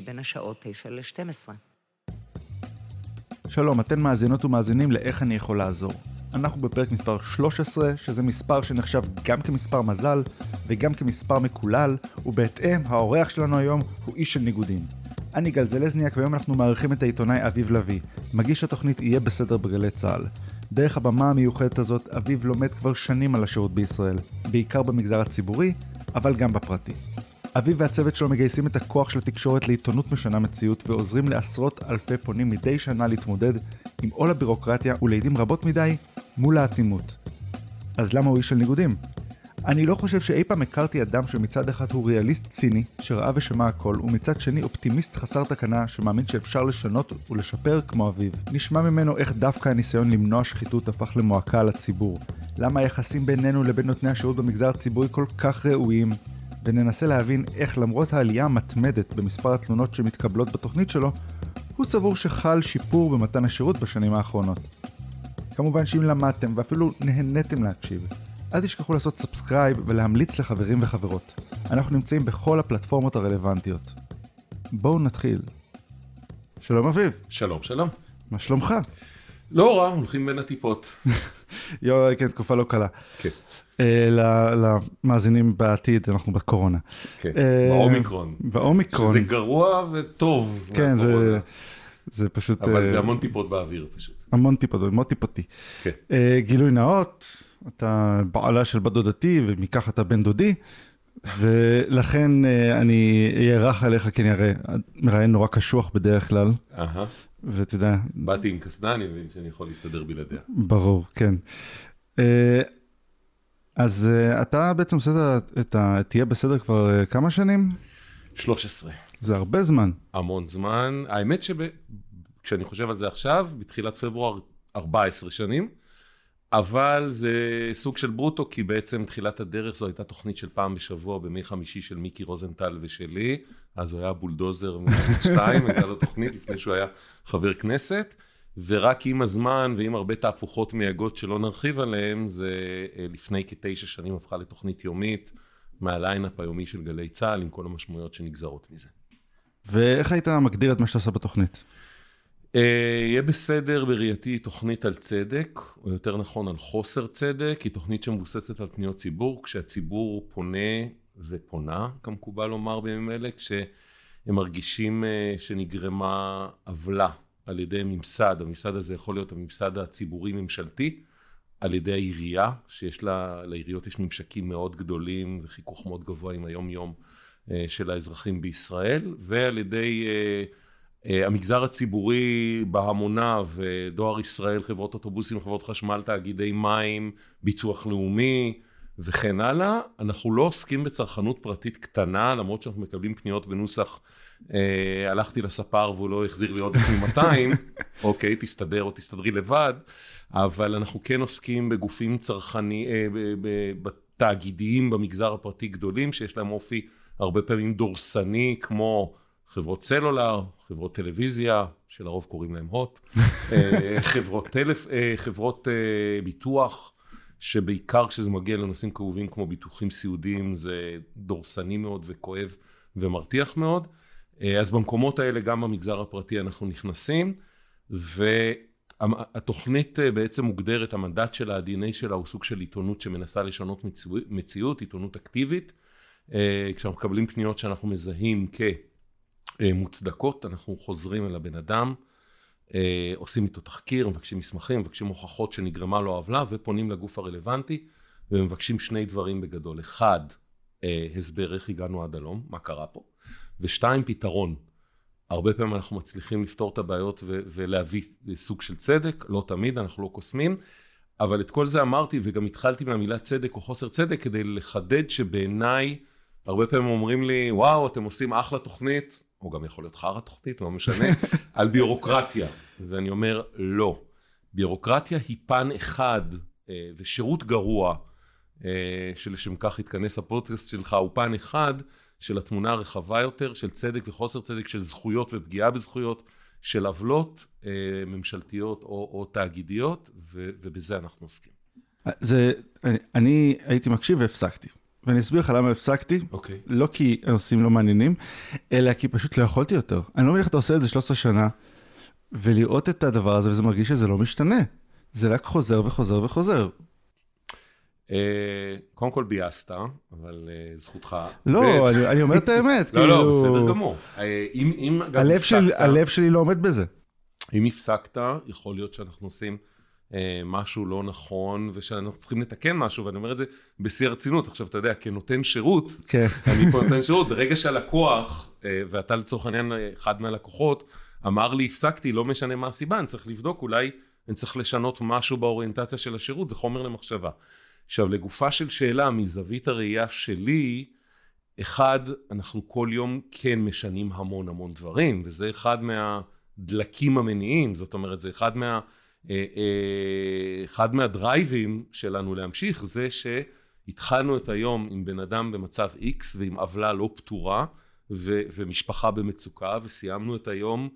בין השעות 9 ל-12. שלום, אתן מאזינות ומאזינים לאיך אני יכול לעזור. אנחנו בפרק מספר 13, שזה מספר שנחשב גם כמספר מזל וגם כמספר מקולל, ובהתאם, האורח שלנו היום הוא איש של ניגודים. אני גל זלזניאק, והיום אנחנו מארחים את העיתונאי אביב לביא, מגיש התוכנית יהיה בסדר בגלי צה"ל. דרך הבמה המיוחדת הזאת, אביב לומד כבר שנים על השירות בישראל, בעיקר במגזר הציבורי, אבל גם בפרטי. אביב והצוות שלו מגייסים את הכוח של התקשורת לעיתונות משנה מציאות ועוזרים לעשרות אלפי פונים מדי שנה להתמודד עם עול הבירוקרטיה ולעיתים רבות מדי מול האטימות. אז למה הוא איש של ניגודים? אני לא חושב שאי פעם הכרתי אדם שמצד אחד הוא ריאליסט ציני שראה ושמע הכל ומצד שני אופטימיסט חסר תקנה שמאמין שאפשר לשנות ולשפר כמו אביב. נשמע ממנו איך דווקא הניסיון למנוע שחיתות הפך למועקה על הציבור. למה היחסים בינינו לבין נותני השירות במגזר הציבורי כל כך רעועים וננסה להבין איך למרות העלייה המתמדת במספר התלונות שמתקבלות בתוכנית שלו, הוא סבור שחל שיפור במתן השירות בשנים האחרונות. כמובן שאם למדתם ואפילו נהניתם להקשיב, אל תשכחו לעשות subscribe ולהמליץ לחברים וחברות. אנחנו נמצאים בכל הפלטפורמות הרלוונטיות. בואו נתחיל. שלום אביב, שלום, שלום. מה שלומך? לא רע, הולכים בין הטיפות. יואו, כן, תקופה לא קלה. כן, אה, למאזינים בעתיד, אנחנו בקורונה. כן, אה, באומיקרון. באומיקרון. שזה גרוע וטוב. כן, זה. זה פשוט אבל אה, זה המון טיפות באוויר פשוט. המון טיפות, מאוד טיפותי. כן. אה, גילוי נאות, אתה בעלה של בת דודתי ומכך אתה בן דודי, ולכן אה, אני אהיה רך עליך, כי אני הרי מראיין נורא קשוח בדרך כלל. ואתה יודע, באתי עם קסדה, אני מבין שאני יכול להסתדר בלעדיה. ברור, כן. אה, אז אה, אתה בעצם עושה את ה-. תהיה בסדר כבר אה, כמה שנים? 13. זה הרבה זמן. המון זמן. האמת שכשאני חושב על זה עכשיו, בתחילת פברואר 14 שנים, אבל זה סוג של ברוטו, כי בעצם תחילת הדרך זו הייתה תוכנית של פעם בשבוע בימי חמישי של מיקי רוזנטל ושלי, אז הוא היה בולדוזר מערוץ 2, הייתה לו תוכנית לפני שהוא היה חבר כנסת, ורק עם הזמן ועם הרבה תהפוכות מייגעות שלא נרחיב עליהם, זה אה, לפני כתשע שנים הפכה לתוכנית יומית, מהליינאפ היומי של גלי צה"ל, עם כל המשמעויות שנגזרות מזה. ואיך היית מגדיר את מה שאתה עושה בתוכנית? אה, יהיה בסדר בראייתי היא תוכנית על צדק, או יותר נכון על חוסר צדק, היא תוכנית שמבוססת על פניות ציבור, כשהציבור פונה ופונה, כמקובל לומר בימים אלה, כשהם מרגישים אה, שנגרמה עוולה על ידי ממסד, הממסד הזה יכול להיות הממסד הציבורי-ממשלתי, על ידי העירייה, שיש לה, לעיריות יש ממשקים מאוד גדולים וחיכוך מאוד גבוה עם היום-יום אה, של האזרחים בישראל, ועל ידי אה, המגזר הציבורי בהמוניו, דואר ישראל, חברות אוטובוסים, חברות חשמל, תאגידי מים, ביטוח לאומי וכן הלאה. אנחנו לא עוסקים בצרכנות פרטית קטנה, למרות שאנחנו מקבלים פניות בנוסח אה, הלכתי לספר והוא לא החזיר לי עודף מ-200, אוקיי, תסתדר או תסתדרי לבד, אבל אנחנו כן עוסקים בגופים צרכני, אה, בתאגידיים במגזר הפרטי גדולים, שיש להם אופי הרבה פעמים דורסני, כמו חברות סלולר, חברות טלוויזיה, שלרוב קוראים להם הוט, אה, חברות, טלפ... אה, חברות אה, ביטוח, שבעיקר כשזה מגיע לנושאים כאובים כמו ביטוחים סיעודיים, זה דורסני מאוד וכואב ומרתיח מאוד. אה, אז במקומות האלה, גם במגזר הפרטי אנחנו נכנסים, והתוכנית אה, בעצם מוגדרת, המנדט שלה, ה-DNA שלה הוא סוג של עיתונות שמנסה לשנות מציאות, מציאות עיתונות אקטיבית. אה, כשאנחנו מקבלים פניות שאנחנו מזהים כמוצדקות, אנחנו חוזרים אל הבן אדם, עושים איתו תחקיר, מבקשים מסמכים, מבקשים הוכחות שנגרמה לו עוולה, ופונים לגוף הרלוונטי, ומבקשים שני דברים בגדול. אחד, אה, הסבר איך הגענו עד הלום, מה קרה פה, ושתיים, פתרון. הרבה פעמים אנחנו מצליחים לפתור את הבעיות ו- ולהביא סוג של צדק, לא תמיד, אנחנו לא קוסמים, אבל את כל זה אמרתי וגם התחלתי מהמילה צדק או חוסר צדק כדי לחדד שבעיניי הרבה פעמים אומרים לי וואו אתם עושים אחלה תוכנית או גם יכול להיות חרא תוכנית, לא משנה, על ביורוקרטיה. ואני אומר, לא. ביורוקרטיה היא פן אחד, אה, ושירות גרוע, אה, שלשם כך התכנס הפודקאסט שלך, הוא פן אחד של התמונה הרחבה יותר, של צדק וחוסר צדק, של זכויות ופגיעה בזכויות, של עוולות אה, ממשלתיות או, או תאגידיות, ו, ובזה אנחנו עוסקים. זה, אני, אני הייתי מקשיב והפסקתי. ואני אסביר לך למה הפסקתי. אוקיי. לא כי הנושאים לא מעניינים, אלא כי פשוט לא יכולתי יותר. אני לא מבין איך אתה עושה את זה 13 שנה, ולראות את הדבר הזה, וזה מרגיש שזה לא משתנה. זה רק חוזר וחוזר וחוזר. אה, קודם כל ביאסת, אבל אה, זכותך. לא, אני, אני אומר את האמת. לא, לא, כאילו, בסדר גמור. אה, אם, שלי, הפסקת- הלב שלי לא עומד בזה. אם הפסקת, יכול להיות שאנחנו עושים משהו לא נכון, ושאנחנו צריכים לתקן משהו, ואני אומר את זה בשיא הרצינות. עכשיו, אתה יודע, כנותן שירות, כן. אני פה נותן שירות, ברגע שהלקוח, אה, ואתה לצורך העניין אה, אחד מהלקוחות, אמר לי הפסקתי, לא משנה מה הסיבה, אני צריך לבדוק, אולי אני צריך לשנות משהו באוריינטציה של השירות, זה חומר למחשבה. עכשיו, לגופה של שאלה, מזווית הראייה שלי, אחד, אנחנו כל יום כן משנים המון המון דברים, וזה אחד מהדלקים המניעים, זאת אומרת, זה אחד מה... אה, אה, אחד מהדרייבים שלנו להמשיך זה שהתחלנו את היום עם בן אדם במצב X ועם עוולה לא פתורה ו- ומשפחה במצוקה וסיימנו את היום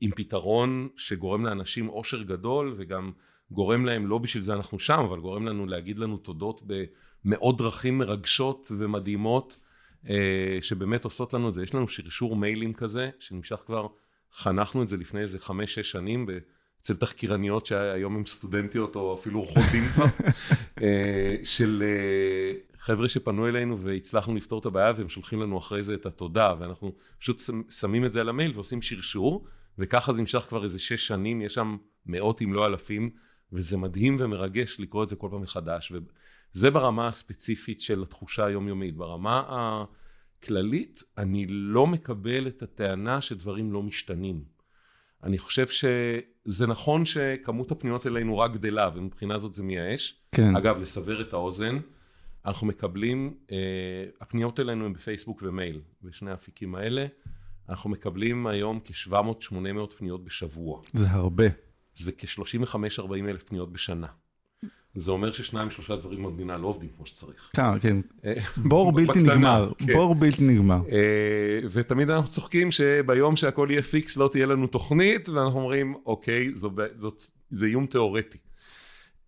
עם פתרון שגורם לאנשים אושר גדול וגם גורם להם, לא בשביל זה אנחנו שם, אבל גורם לנו להגיד לנו תודות במאות דרכים מרגשות ומדהימות אה, שבאמת עושות לנו את זה. יש לנו שרשור מיילים כזה שנמשך כבר, חנכנו את זה לפני איזה חמש-שש שנים ב- אצל תחקירניות שהיום הן סטודנטיות או אפילו עורכות דין כבר, אה, של אה, חבר'ה שפנו אלינו והצלחנו לפתור את הבעיה והם שולחים לנו אחרי זה את התודה ואנחנו פשוט שמים את זה על המייל ועושים שרשור וככה זה נמשך כבר איזה שש שנים, יש שם מאות אם לא אלפים וזה מדהים ומרגש לקרוא את זה כל פעם מחדש וזה ברמה הספציפית של התחושה היומיומית. ברמה הכללית אני לא מקבל את הטענה שדברים לא משתנים. אני חושב שזה נכון שכמות הפניות אלינו רק גדלה, ומבחינה זאת זה מייאש. כן. אגב, לסבר את האוזן, אנחנו מקבלים, אה, הפניות אלינו הן בפייסבוק ומייל, בשני האפיקים האלה. אנחנו מקבלים היום כ-700-800 פניות בשבוע. זה הרבה. זה כ-35-40 אלף פניות בשנה. זה אומר ששניים שלושה דברים במדינה לא עובדים כמו שצריך. כן, כן. אה, בור בלתי נגמר. כן. בור בלתי נגמר. ותמיד אנחנו צוחקים שביום שהכל יהיה פיקס לא תהיה לנו תוכנית ואנחנו אומרים אוקיי זה איום תיאורטי.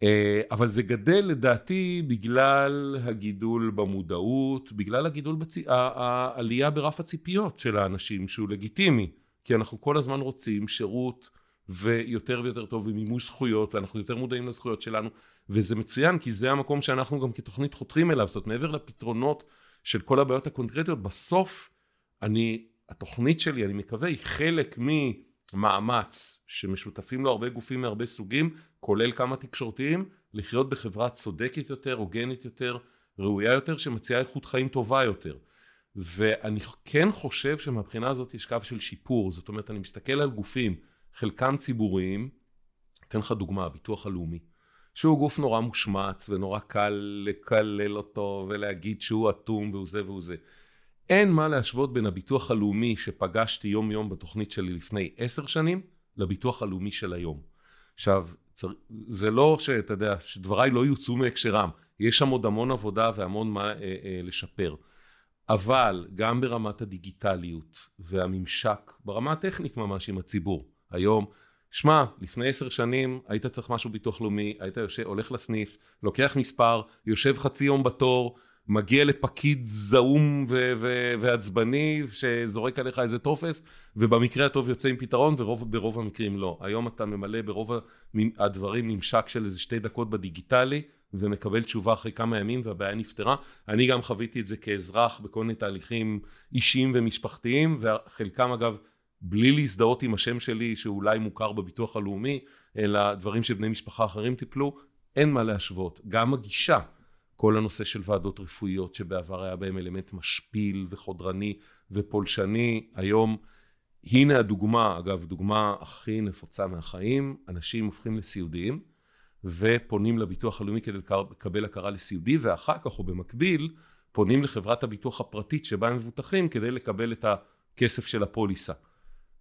אה, אבל זה גדל לדעתי בגלל הגידול במודעות, בגלל הגידול, בצ... העלייה ברף הציפיות של האנשים שהוא לגיטימי, כי אנחנו כל הזמן רוצים שירות ויותר ויותר טוב ומימוש זכויות ואנחנו יותר מודעים לזכויות שלנו וזה מצוין כי זה המקום שאנחנו גם כתוכנית חותרים אליו, זאת אומרת מעבר לפתרונות של כל הבעיות הקונקרטיות, בסוף אני, התוכנית שלי, אני מקווה, היא חלק ממאמץ שמשותפים לו הרבה גופים מהרבה סוגים, כולל כמה תקשורתיים, לחיות בחברה צודקת יותר, הוגנת יותר, ראויה יותר, שמציעה איכות חיים טובה יותר. ואני כן חושב שמבחינה הזאת יש קו של שיפור, זאת אומרת, אני מסתכל על גופים, חלקם ציבוריים, אתן לך דוגמה, הביטוח הלאומי. שהוא גוף נורא מושמץ ונורא קל לקלל אותו ולהגיד שהוא אטום והוא זה והוא זה. אין מה להשוות בין הביטוח הלאומי שפגשתי יום יום בתוכנית שלי לפני עשר שנים לביטוח הלאומי של היום. עכשיו. זה לא שאתה יודע, שדבריי לא יוצאו מהקשרם, יש שם עוד המון עבודה והמון מה אה, אה, לשפר. אבל גם ברמת הדיגיטליות והממשק, ברמה הטכנית ממש עם הציבור. היום שמע, לפני עשר שנים היית צריך משהו ביטוח לאומי, היית יושב, הולך לסניף, לוקח מספר, יושב חצי יום בתור, מגיע לפקיד זעום ו- ו- ועצבני שזורק עליך איזה טופס, ובמקרה הטוב יוצא עם פתרון, וברוב המקרים לא. היום אתה ממלא ברוב הדברים ממשק של איזה שתי דקות בדיגיטלי, ומקבל תשובה אחרי כמה ימים והבעיה נפתרה. אני גם חוויתי את זה כאזרח בכל מיני תהליכים אישיים ומשפחתיים, וחלקם אגב בלי להזדהות עם השם שלי שאולי מוכר בביטוח הלאומי, אלא דברים שבני משפחה אחרים טיפלו, אין מה להשוות. גם הגישה, כל הנושא של ועדות רפואיות שבעבר היה בהם אלמנט משפיל וחודרני ופולשני, היום הנה הדוגמה, אגב דוגמה הכי נפוצה מהחיים, אנשים הופכים לסיעודיים ופונים לביטוח הלאומי כדי לקבל הכרה לסיעודי ואחר כך או במקביל פונים לחברת הביטוח הפרטית שבה הם מבוטחים כדי לקבל את. הכסף של הפוליסה.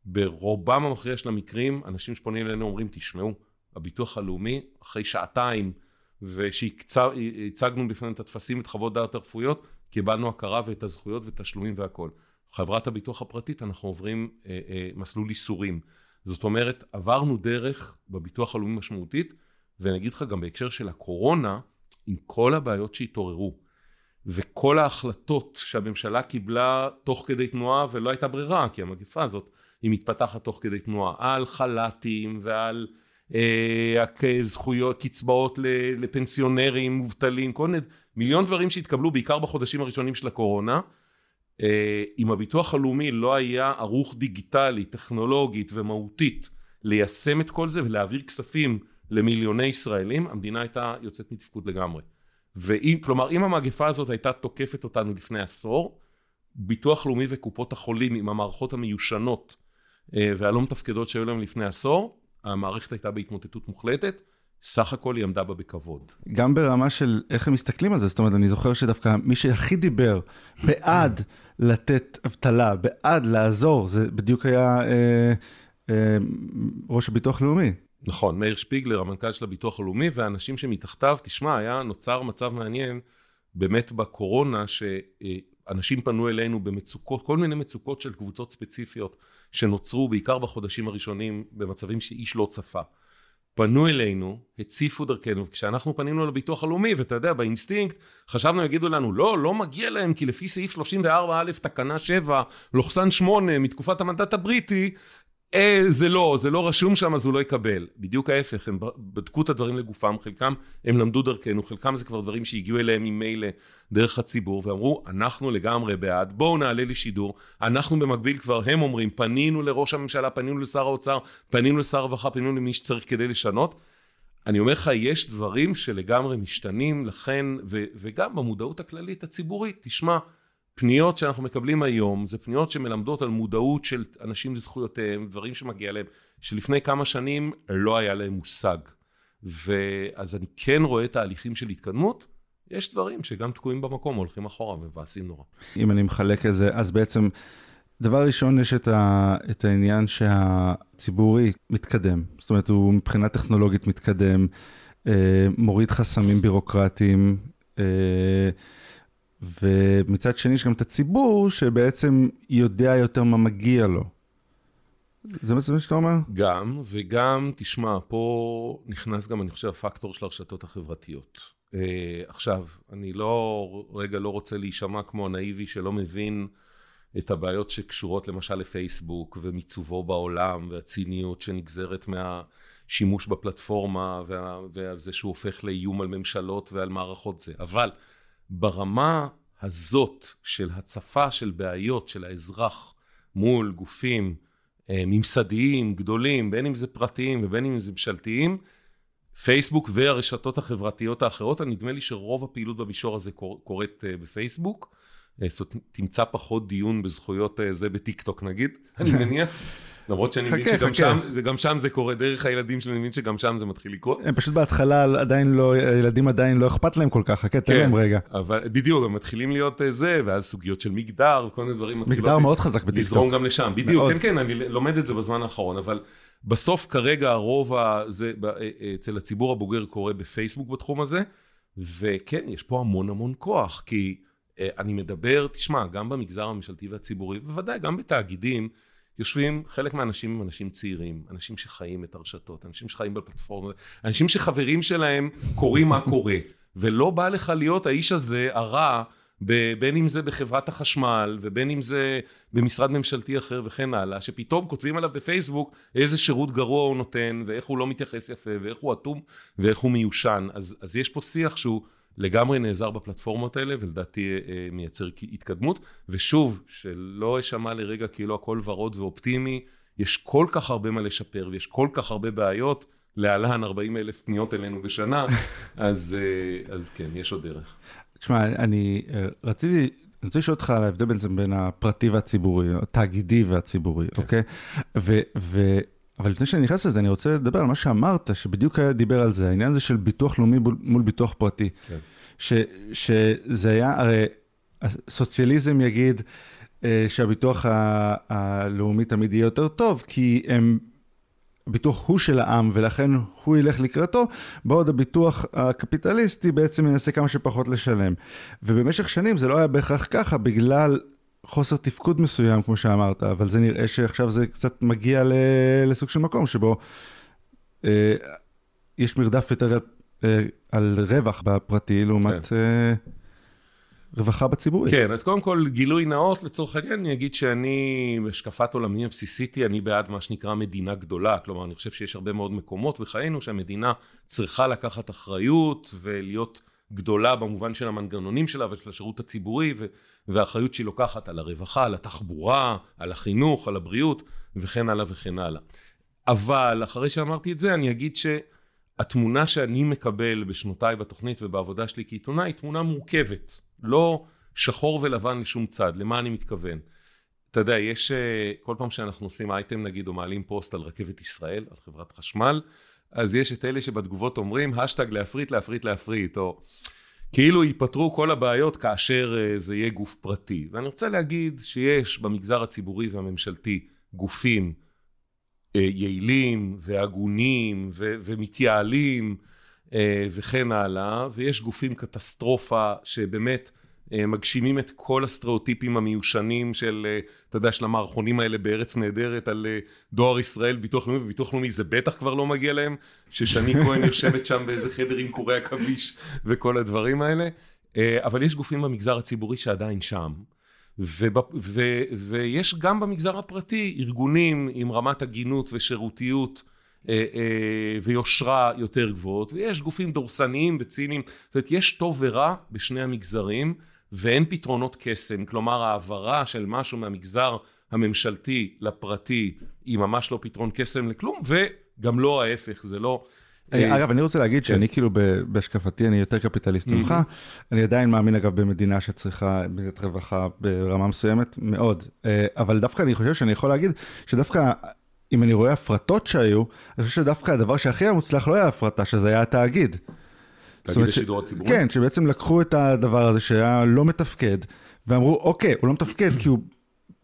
ברובם המכריע של המקרים, אנשים שפונים אלינו אומרים, תשמעו, הביטוח הלאומי, אחרי שעתיים, ושהצגנו בפניהם את הטפסים, את חוות דעת הרפואיות, קיבלנו הכרה ואת הזכויות ואת התשלומים והכל. חברת הביטוח הפרטית, אנחנו עוברים אה, אה, מסלול איסורים. זאת אומרת, עברנו דרך בביטוח הלאומי משמעותית, ואני אגיד לך גם בהקשר של הקורונה, עם כל הבעיות שהתעוררו, וכל ההחלטות שהממשלה קיבלה תוך כדי תנועה, ולא הייתה ברירה, כי המגפה הזאת היא מתפתחת תוך כדי תנועה, על חל"תים ועל אה, זכויות, קצבאות לפנסיונרים, מובטלים, כל מיני, מיליון דברים שהתקבלו בעיקר בחודשים הראשונים של הקורונה. אה, אם הביטוח הלאומי לא היה ערוך דיגיטלית, טכנולוגית ומהותית ליישם את כל זה ולהעביר כספים למיליוני ישראלים, המדינה הייתה יוצאת מתפקוד לגמרי. ואם, כלומר, אם המגפה הזאת הייתה תוקפת אותנו לפני עשור, ביטוח לאומי וקופות החולים עם המערכות המיושנות והלא מתפקדות שהיו להם לפני עשור, המערכת הייתה בהתמוטטות מוחלטת. סך הכל היא עמדה בה בכבוד. גם ברמה של איך הם מסתכלים על זה, זאת אומרת, אני זוכר שדווקא מי שהכי דיבר בעד לתת אבטלה, בעד לעזור, זה בדיוק היה אה, אה, ראש הביטוח הלאומי. נכון, מאיר שפיגלר, המנכ"ל של הביטוח הלאומי, והאנשים שמתחתיו, תשמע, היה נוצר מצב מעניין באמת בקורונה, שאנשים פנו אלינו במצוקות, כל מיני מצוקות של קבוצות ספציפיות שנוצרו בעיקר בחודשים הראשונים במצבים שאיש לא צפה. פנו אלינו, הציפו דרכנו, וכשאנחנו פנינו לביטוח הלאומי, ואתה יודע, באינסטינקט, חשבנו יגידו לנו, לא, לא מגיע להם, כי לפי סעיף 34א, תקנה 7, לוכסן 8, מתקופת המנדט הבריטי, אה, זה לא, זה לא רשום שם אז הוא לא יקבל. בדיוק ההפך, הם בדקו את הדברים לגופם, חלקם הם למדו דרכנו, חלקם זה כבר דברים שהגיעו אליהם ממילא דרך הציבור, ואמרו, אנחנו לגמרי בעד, בואו נעלה לשידור. אנחנו במקביל כבר, הם אומרים, פנינו לראש הממשלה, פנינו לשר האוצר, פנינו לשר הרווחה, פנינו למי שצריך כדי לשנות. אני אומר לך, יש דברים שלגמרי משתנים, לכן, ו, וגם במודעות הכללית הציבורית, תשמע, פניות שאנחנו מקבלים היום זה פניות שמלמדות על מודעות של אנשים לזכויותיהם, דברים שמגיע להם, שלפני כמה שנים לא היה להם מושג. ואז אני כן רואה תהליכים של התקדמות, יש דברים שגם תקועים במקום, הולכים אחורה, מבאסים נורא. אם אני מחלק את זה, אז בעצם, דבר ראשון, יש את, ה, את העניין שהציבורי מתקדם. זאת אומרת, הוא מבחינה טכנולוגית מתקדם, אה, מוריד חסמים בירוקרטיים. אה, ומצד שני יש גם את הציבור שבעצם יודע יותר מה מגיע לו. זה מה שאתה אומר? גם, וגם, תשמע, פה נכנס גם, אני חושב, הפקטור של הרשתות החברתיות. Uh, עכשיו, אני לא, רגע לא רוצה להישמע כמו הנאיבי שלא מבין את הבעיות שקשורות למשל לפייסבוק ומיצובו בעולם והציניות שנגזרת מהשימוש בפלטפורמה וזה שהוא הופך לאיום על ממשלות ועל מערכות זה. אבל ברמה הזאת של הצפה של בעיות של האזרח מול גופים אה, ממסדיים גדולים, בין אם זה פרטיים ובין אם זה ממשלתיים, פייסבוק והרשתות החברתיות האחרות, נדמה לי שרוב הפעילות במישור הזה קורית אה, בפייסבוק. אה, זאת אומרת, תמצא פחות דיון בזכויות זה בטיקטוק נגיד, אני מניח. למרות שאני מבין שגם שם, וגם שם זה קורה, דרך הילדים שלי, אני מבין שגם שם זה מתחיל לקרות. הם פשוט בהתחלה עדיין לא, הילדים עדיין לא אכפת להם כל כך, חכה, תן כן, להם רגע. אבל בדיוק, הם מתחילים להיות אה, זה, ואז סוגיות של מגדר, וכל מיני דברים מתחילות... מגדר מאוד חזק בטיקטוק. לזרום גם לשם, בדיוק, כן, כן, אני לומד את זה בזמן האחרון, אבל בסוף כרגע הרוב הזה, אה, אה, אצל הציבור הבוגר קורה בפייסבוק בתחום הזה, וכן, יש פה המון המון כוח, כי אני מדבר, תשמע, גם במגזר הממשלתי והציבורי, בוודאי גם בתאגידים, יושבים חלק מהאנשים הם אנשים צעירים, אנשים שחיים את הרשתות, אנשים שחיים בפלטפורמה, אנשים שחברים שלהם קוראים מה קורה, ולא בא לך להיות האיש הזה הרע, בין אם זה בחברת החשמל ובין אם זה במשרד ממשלתי אחר וכן הלאה, שפתאום כותבים עליו בפייסבוק איזה שירות גרוע הוא נותן ואיך הוא לא מתייחס יפה ואיך הוא אטום ואיך הוא מיושן, אז, אז יש פה שיח שהוא לגמרי נעזר בפלטפורמות האלה, ולדעתי אה, מייצר התקדמות. ושוב, שלא אשמע לרגע כאילו הכל ורוד ואופטימי, יש כל כך הרבה מה לשפר, ויש כל כך הרבה בעיות. להלן 40 אלף פניות אלינו בשנה, אז, אה, אז כן, יש עוד דרך. תשמע, אני אה, רציתי, אני רוצה לשאול אותך על ההבדל בין הפרטי והציבורי, התאגידי והציבורי, כן. אוקיי? ו, ו, אבל לפני שאני נכנס לזה, אני רוצה לדבר על מה שאמרת, שבדיוק היה דיבר על זה, העניין הזה של ביטוח לאומי מול ביטוח פרטי. כן. ש, שזה היה, הרי הסוציאליזם יגיד, אה, שהביטוח ה- הלאומי תמיד יהיה יותר טוב, כי הם, הביטוח הוא של העם ולכן הוא ילך לקראתו, בעוד הביטוח הקפיטליסטי בעצם ינסה כמה שפחות לשלם. ובמשך שנים זה לא היה בהכרח ככה בגלל חוסר תפקוד מסוים, כמו שאמרת, אבל זה נראה שעכשיו זה קצת מגיע ל- לסוג של מקום שבו אה, יש מרדף יותר אה, על רווח בפרטי לעומת כן. אה, רווחה בציבורי. כן, אז קודם כל גילוי נאות לצורך העניין, אני אגיד שאני, השקפת עולמי הבסיסית היא, אני בעד מה שנקרא מדינה גדולה, כלומר אני חושב שיש הרבה מאוד מקומות בחיינו שהמדינה צריכה לקחת אחריות ולהיות גדולה במובן של המנגנונים שלה ושל השירות הציבורי והאחריות שהיא לוקחת על הרווחה, על התחבורה, על החינוך, על הבריאות וכן הלאה וכן הלאה. אבל אחרי שאמרתי את זה אני אגיד שהתמונה שאני מקבל בשנותיי בתוכנית ובעבודה שלי כעיתונאי היא תמונה מורכבת, לא שחור ולבן לשום צד, למה אני מתכוון? אתה יודע, יש, אה, כל פעם שאנחנו עושים אייטם נגיד או מעלים פוסט על רכבת ישראל, על חברת חשמל, אז יש את אלה שבתגובות אומרים השטג להפריט, להפריט, להפריט, או כאילו ייפתרו כל הבעיות כאשר אה, זה יהיה גוף פרטי. ואני רוצה להגיד שיש במגזר הציבורי והממשלתי גופים אה, יעילים והגונים ו- ומתייעלים אה, וכן הלאה, ויש גופים קטסטרופה שבאמת מגשימים את כל הסטריאוטיפים המיושנים של, אה, אתה יודע, של המערכונים האלה בארץ נהדרת על אה, דואר ישראל, ביטוח לאומי, וביטוח לאומי זה בטח כבר לא מגיע להם, ששני כהן יושבת שם באיזה חדר עם קורי עכביש וכל הדברים האלה, אה, אבל יש גופים במגזר הציבורי שעדיין שם. ובפ... ו... ויש גם במגזר הפרטי ארגונים עם רמת הגינות ושירותיות אה, אה, ויושרה יותר גבוהות, ויש גופים דורסניים וציניים, זאת אומרת יש טוב ורע בשני המגזרים, ואין פתרונות קסם, כלומר העברה של משהו מהמגזר הממשלתי לפרטי היא ממש לא פתרון קסם לכלום, וגם לא ההפך, זה לא... אה, אה, אגב, אני רוצה להגיד שאני כאילו בהשקפתי, אני יותר קפיטליסט ממך. אני עדיין מאמין, אגב, במדינה שצריכה מדינת רווחה ברמה מסוימת, מאוד. אה, אבל דווקא אני חושב שאני יכול להגיד שדווקא, אם אני רואה הפרטות שהיו, אני חושב שדווקא הדבר שהכי היה מוצלח לא היה הפרטה, שזה היה התאגיד. ש- השידור הציבורי? כן, שבעצם לקחו את הדבר הזה שהיה לא מתפקד, ואמרו, אוקיי, הוא לא מתפקד כי הוא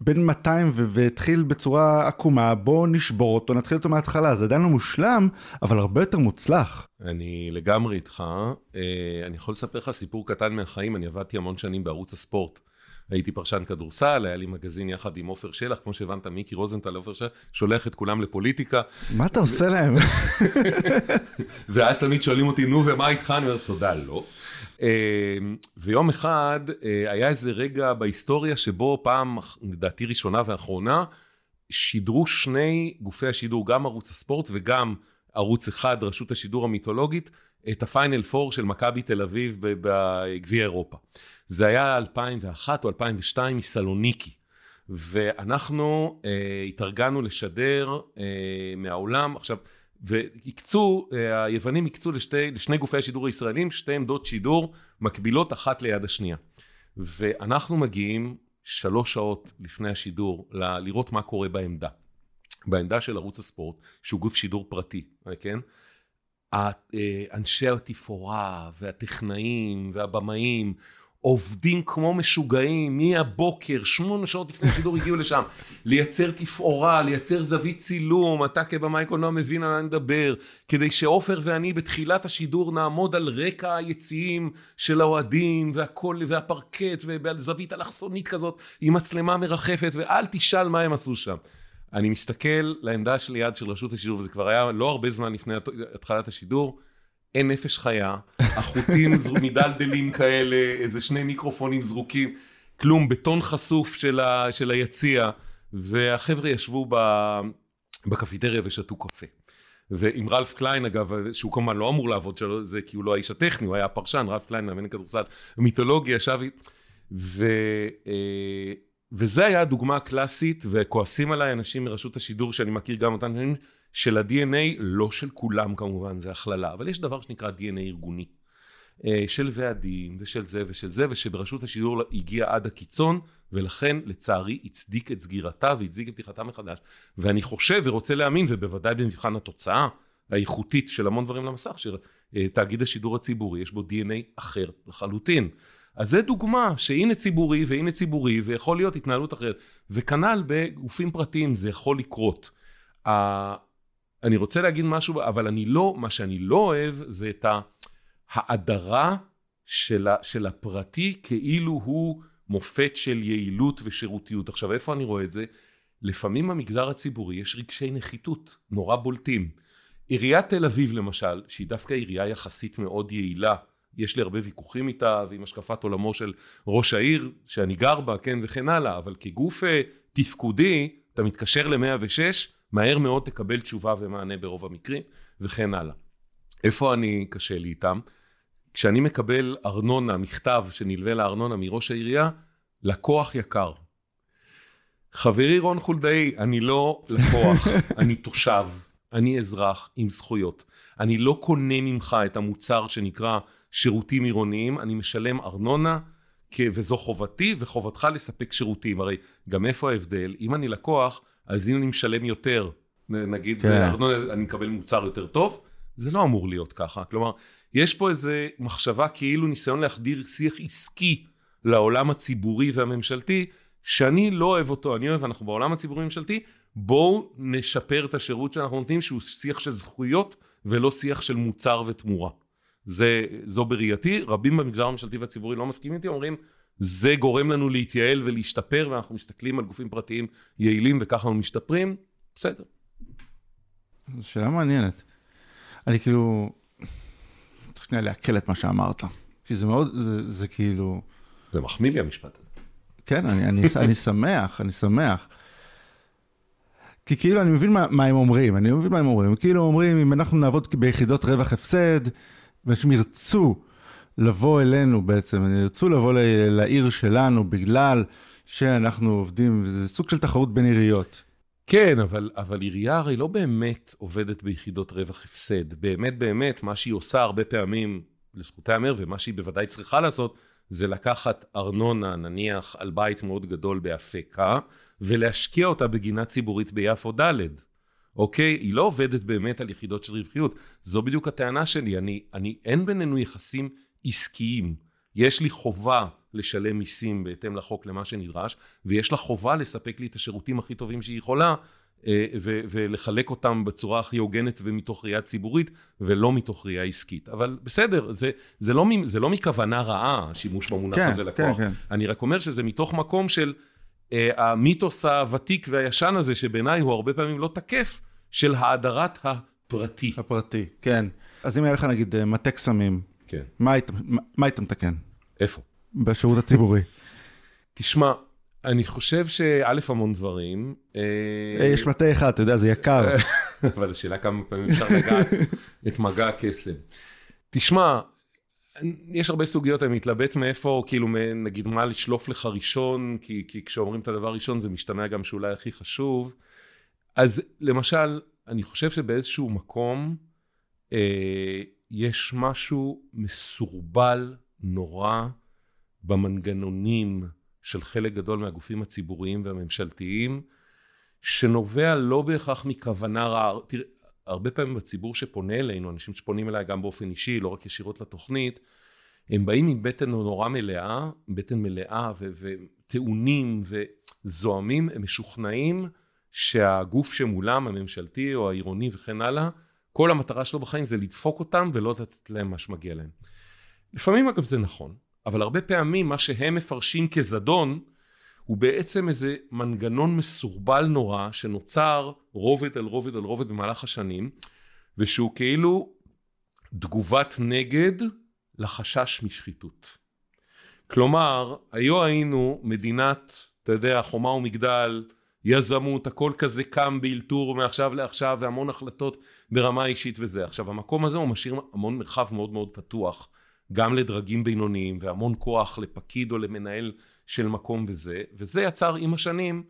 בן 200 ו- והתחיל בצורה עקומה, בואו נשבור אותו, נתחיל אותו מההתחלה. זה עדיין לא מושלם, אבל הרבה יותר מוצלח. אני לגמרי איתך. אה, אני יכול לספר לך סיפור קטן מהחיים, אני עבדתי המון שנים בערוץ הספורט. הייתי פרשן כדורסל, היה לי מגזין יחד עם עופר שלח, כמו שהבנת, מיקי רוזנטל, עופר שלח, שולח את כולם לפוליטיקה. מה אתה עושה להם? ואז תמיד שואלים אותי, נו, ומה איתך? אני אומר, תודה, לא. אה, ויום אחד אה, היה איזה רגע בהיסטוריה שבו פעם, לדעתי ראשונה ואחרונה, שידרו שני גופי השידור, גם ערוץ הספורט וגם ערוץ אחד, רשות השידור המיתולוגית, את הפיינל פור של מכבי תל אביב בגביע אירופה. זה היה 2001 או 2002 מסלוניקי. ואנחנו אה, התארגנו לשדר אה, מהעולם, עכשיו, והקצו, אה, היוונים הקצו לשתי, לשני גופי השידור הישראלים שתי עמדות שידור מקבילות אחת ליד השנייה. ואנחנו מגיעים שלוש שעות לפני השידור ל- לראות מה קורה בעמדה. בעמדה של ערוץ הספורט, שהוא גוף שידור פרטי, כן? אנשי התפאורה והטכנאים והבמאים עובדים כמו משוגעים מהבוקר, שמונה שעות לפני השידור הגיעו לשם, לייצר תפאורה, לייצר זווית צילום, אתה כבמאי קולנוע מבין על מה אני מדבר, כדי שעופר ואני בתחילת השידור נעמוד על רקע היציעים של האוהדים והכל, והפרקט, ועל זווית אלכסונית כזאת, עם מצלמה מרחפת, ואל תשאל מה הם עשו שם. אני מסתכל לעמדה שליד של רשות השידור, וזה כבר היה לא הרבה זמן לפני התחלת השידור, אין נפש חיה, החוטים זרו- מדלדלים כאלה, איזה שני מיקרופונים זרוקים, כלום, בטון חשוף של, ה, של היציע, והחבר'ה ישבו ב, בקפיטריה ושתו קפה. ועם רלף קליין אגב, שהוא כמובן לא אמור לעבוד שלו, זה כי הוא לא האיש הטכני, הוא היה פרשן, רלף קליין, מאמן כדורסל, מיתולוגיה, ישב, ו... אה, וזה היה הדוגמה הקלאסית, וכועסים עליי אנשים מרשות השידור שאני מכיר גם אותם, של ה-DNA, לא של כולם כמובן, זה הכללה, אבל יש דבר שנקרא DNA ארגוני. אה, של ועדים ושל זה ושל זה, ושברשות השידור הגיע עד הקיצון, ולכן לצערי הצדיק את סגירתה והצדיק את פתיחתה מחדש. ואני חושב ורוצה להאמין, ובוודאי במבחן התוצאה האיכותית של המון דברים למסך, שתאגיד השידור הציבורי יש בו DNA אחר לחלוטין. אז זה דוגמה שהנה ציבורי והנה ציבורי ויכול להיות התנהלות אחרת. וכנ"ל בגופים פרטיים זה יכול לקרות. אני רוצה להגיד משהו, אבל אני לא, מה שאני לא אוהב זה את ההאדרה של, של הפרטי כאילו הוא מופת של יעילות ושירותיות. עכשיו איפה אני רואה את זה? לפעמים במגזר הציבורי יש רגשי נחיתות נורא בולטים. עיריית תל אביב למשל, שהיא דווקא עירייה יחסית מאוד יעילה, יש לי הרבה ויכוחים איתה ועם השקפת עולמו של ראש העיר שאני גר בה, כן וכן הלאה, אבל כגוף אה, תפקודי, אתה מתקשר ל-106, מהר מאוד תקבל תשובה ומענה ברוב המקרים, וכן הלאה. איפה אני קשה לי איתם? כשאני מקבל ארנונה, מכתב שנלווה לארנונה מראש העירייה, לקוח יקר. חברי רון חולדאי, אני לא לקוח, אני תושב, אני אזרח עם זכויות. אני לא קונה ממך את המוצר שנקרא שירותים עירוניים, אני משלם ארנונה, וזו חובתי, וחובתך לספק שירותים. הרי גם איפה ההבדל? אם אני לקוח, אז אם אני משלם יותר, נגיד, כן. ארנונה, אני מקבל מוצר יותר טוב, זה לא אמור להיות ככה. כלומר, יש פה איזה מחשבה כאילו ניסיון להחדיר שיח עסקי לעולם הציבורי והממשלתי, שאני לא אוהב אותו, אני אוהב, אנחנו בעולם הציבורי הממשלתי, בואו נשפר את השירות שאנחנו נותנים, שהוא שיח של זכויות ולא שיח של מוצר ותמורה. זה, זו בראייתי, רבים במגזר הממשלתי והציבורי לא מסכימים איתי, אומרים, זה גורם לנו להתייעל ולהשתפר, ואנחנו מסתכלים על גופים פרטיים יעילים וככה אנחנו משתפרים, בסדר. זו שאלה מעניינת. אני כאילו, צריך שנייה לעכל את מה שאמרת. כי זה מאוד, זה, זה כאילו... זה מחמיא לי המשפט הזה. כן, אני, אני, אני שמח, אני שמח. כי כאילו אני מבין מה, מה הם אומרים, אני מבין מה הם אומרים. כאילו אומרים, אם אנחנו נעבוד ביחידות רווח הפסד, ואנשים ירצו לבוא אלינו בעצם, ירצו לבוא לעיר שלנו בגלל שאנחנו עובדים, וזה סוג של תחרות בין עיריות. כן, אבל, אבל עירייה הרי לא באמת עובדת ביחידות רווח הפסד. באמת באמת, מה שהיא עושה הרבה פעמים, לזכותה ייאמר, ומה שהיא בוודאי צריכה לעשות, זה לקחת ארנונה, נניח, על בית מאוד גדול באפקה, ולהשקיע אותה בגינה ציבורית ביפו ד'. אוקיי? היא לא עובדת באמת על יחידות של רווחיות. זו בדיוק הטענה שלי. אני, אני, אין בינינו יחסים עסקיים. יש לי חובה לשלם מיסים בהתאם לחוק למה שנדרש, ויש לה חובה לספק לי את השירותים הכי טובים שהיא יכולה, אה, ו- ולחלק אותם בצורה הכי הוגנת ומתוך ראייה ציבורית, ולא מתוך ראייה עסקית. אבל בסדר, זה, זה, לא, זה לא מכוונה רעה, השימוש במונח כן, הזה לקוח. כן, כן. אני רק אומר שזה מתוך מקום של uh, המיתוס הוותיק והישן הזה, שבעיניי הוא הרבה פעמים לא תקף, של האדרת הפרטי. הפרטי, כן. אז אם היה לך נגיד אה, מטה קסמים, כן. מה היית, מה היית מתקן? איפה? בשירות הציבורי. תשמע, אני חושב שא' המון דברים. אה, יש מטה אחד, אתה יודע, זה יקר. אבל השאלה כמה פעמים אפשר לגעת את מגע הקסם. תשמע, יש הרבה סוגיות, אני מתלבט מאיפה, כאילו, נגיד, מה לשלוף לך ראשון, כי, כי כשאומרים את הדבר ראשון זה משתמע גם שאולי הכי חשוב. אז למשל, אני חושב שבאיזשהו מקום אה, יש משהו מסורבל נורא במנגנונים של חלק גדול מהגופים הציבוריים והממשלתיים, שנובע לא בהכרח מכוונה רעה. תראה, הרבה פעמים בציבור שפונה אלינו, אנשים שפונים אליי גם באופן אישי, לא רק ישירות לתוכנית, הם באים עם בטן נורא מלאה, בטן מלאה וטעונים וזועמים, הם משוכנעים שהגוף שמולם, הממשלתי או העירוני וכן הלאה, כל המטרה שלו בחיים זה לדפוק אותם ולא לתת להם מה שמגיע להם. לפעמים אגב זה נכון, אבל הרבה פעמים מה שהם מפרשים כזדון הוא בעצם איזה מנגנון מסורבל נורא שנוצר רובד על רובד על רובד במהלך השנים ושהוא כאילו תגובת נגד לחשש משחיתות. כלומר, היו היינו מדינת, אתה יודע, חומה ומגדל, יזמות, הכל כזה קם באלתור מעכשיו לעכשיו והמון החלטות ברמה אישית וזה. עכשיו המקום הזה הוא משאיר המון מרחב מאוד מאוד פתוח גם לדרגים בינוניים והמון כוח לפקיד או למנהל של מקום וזה, וזה יצר עם השנים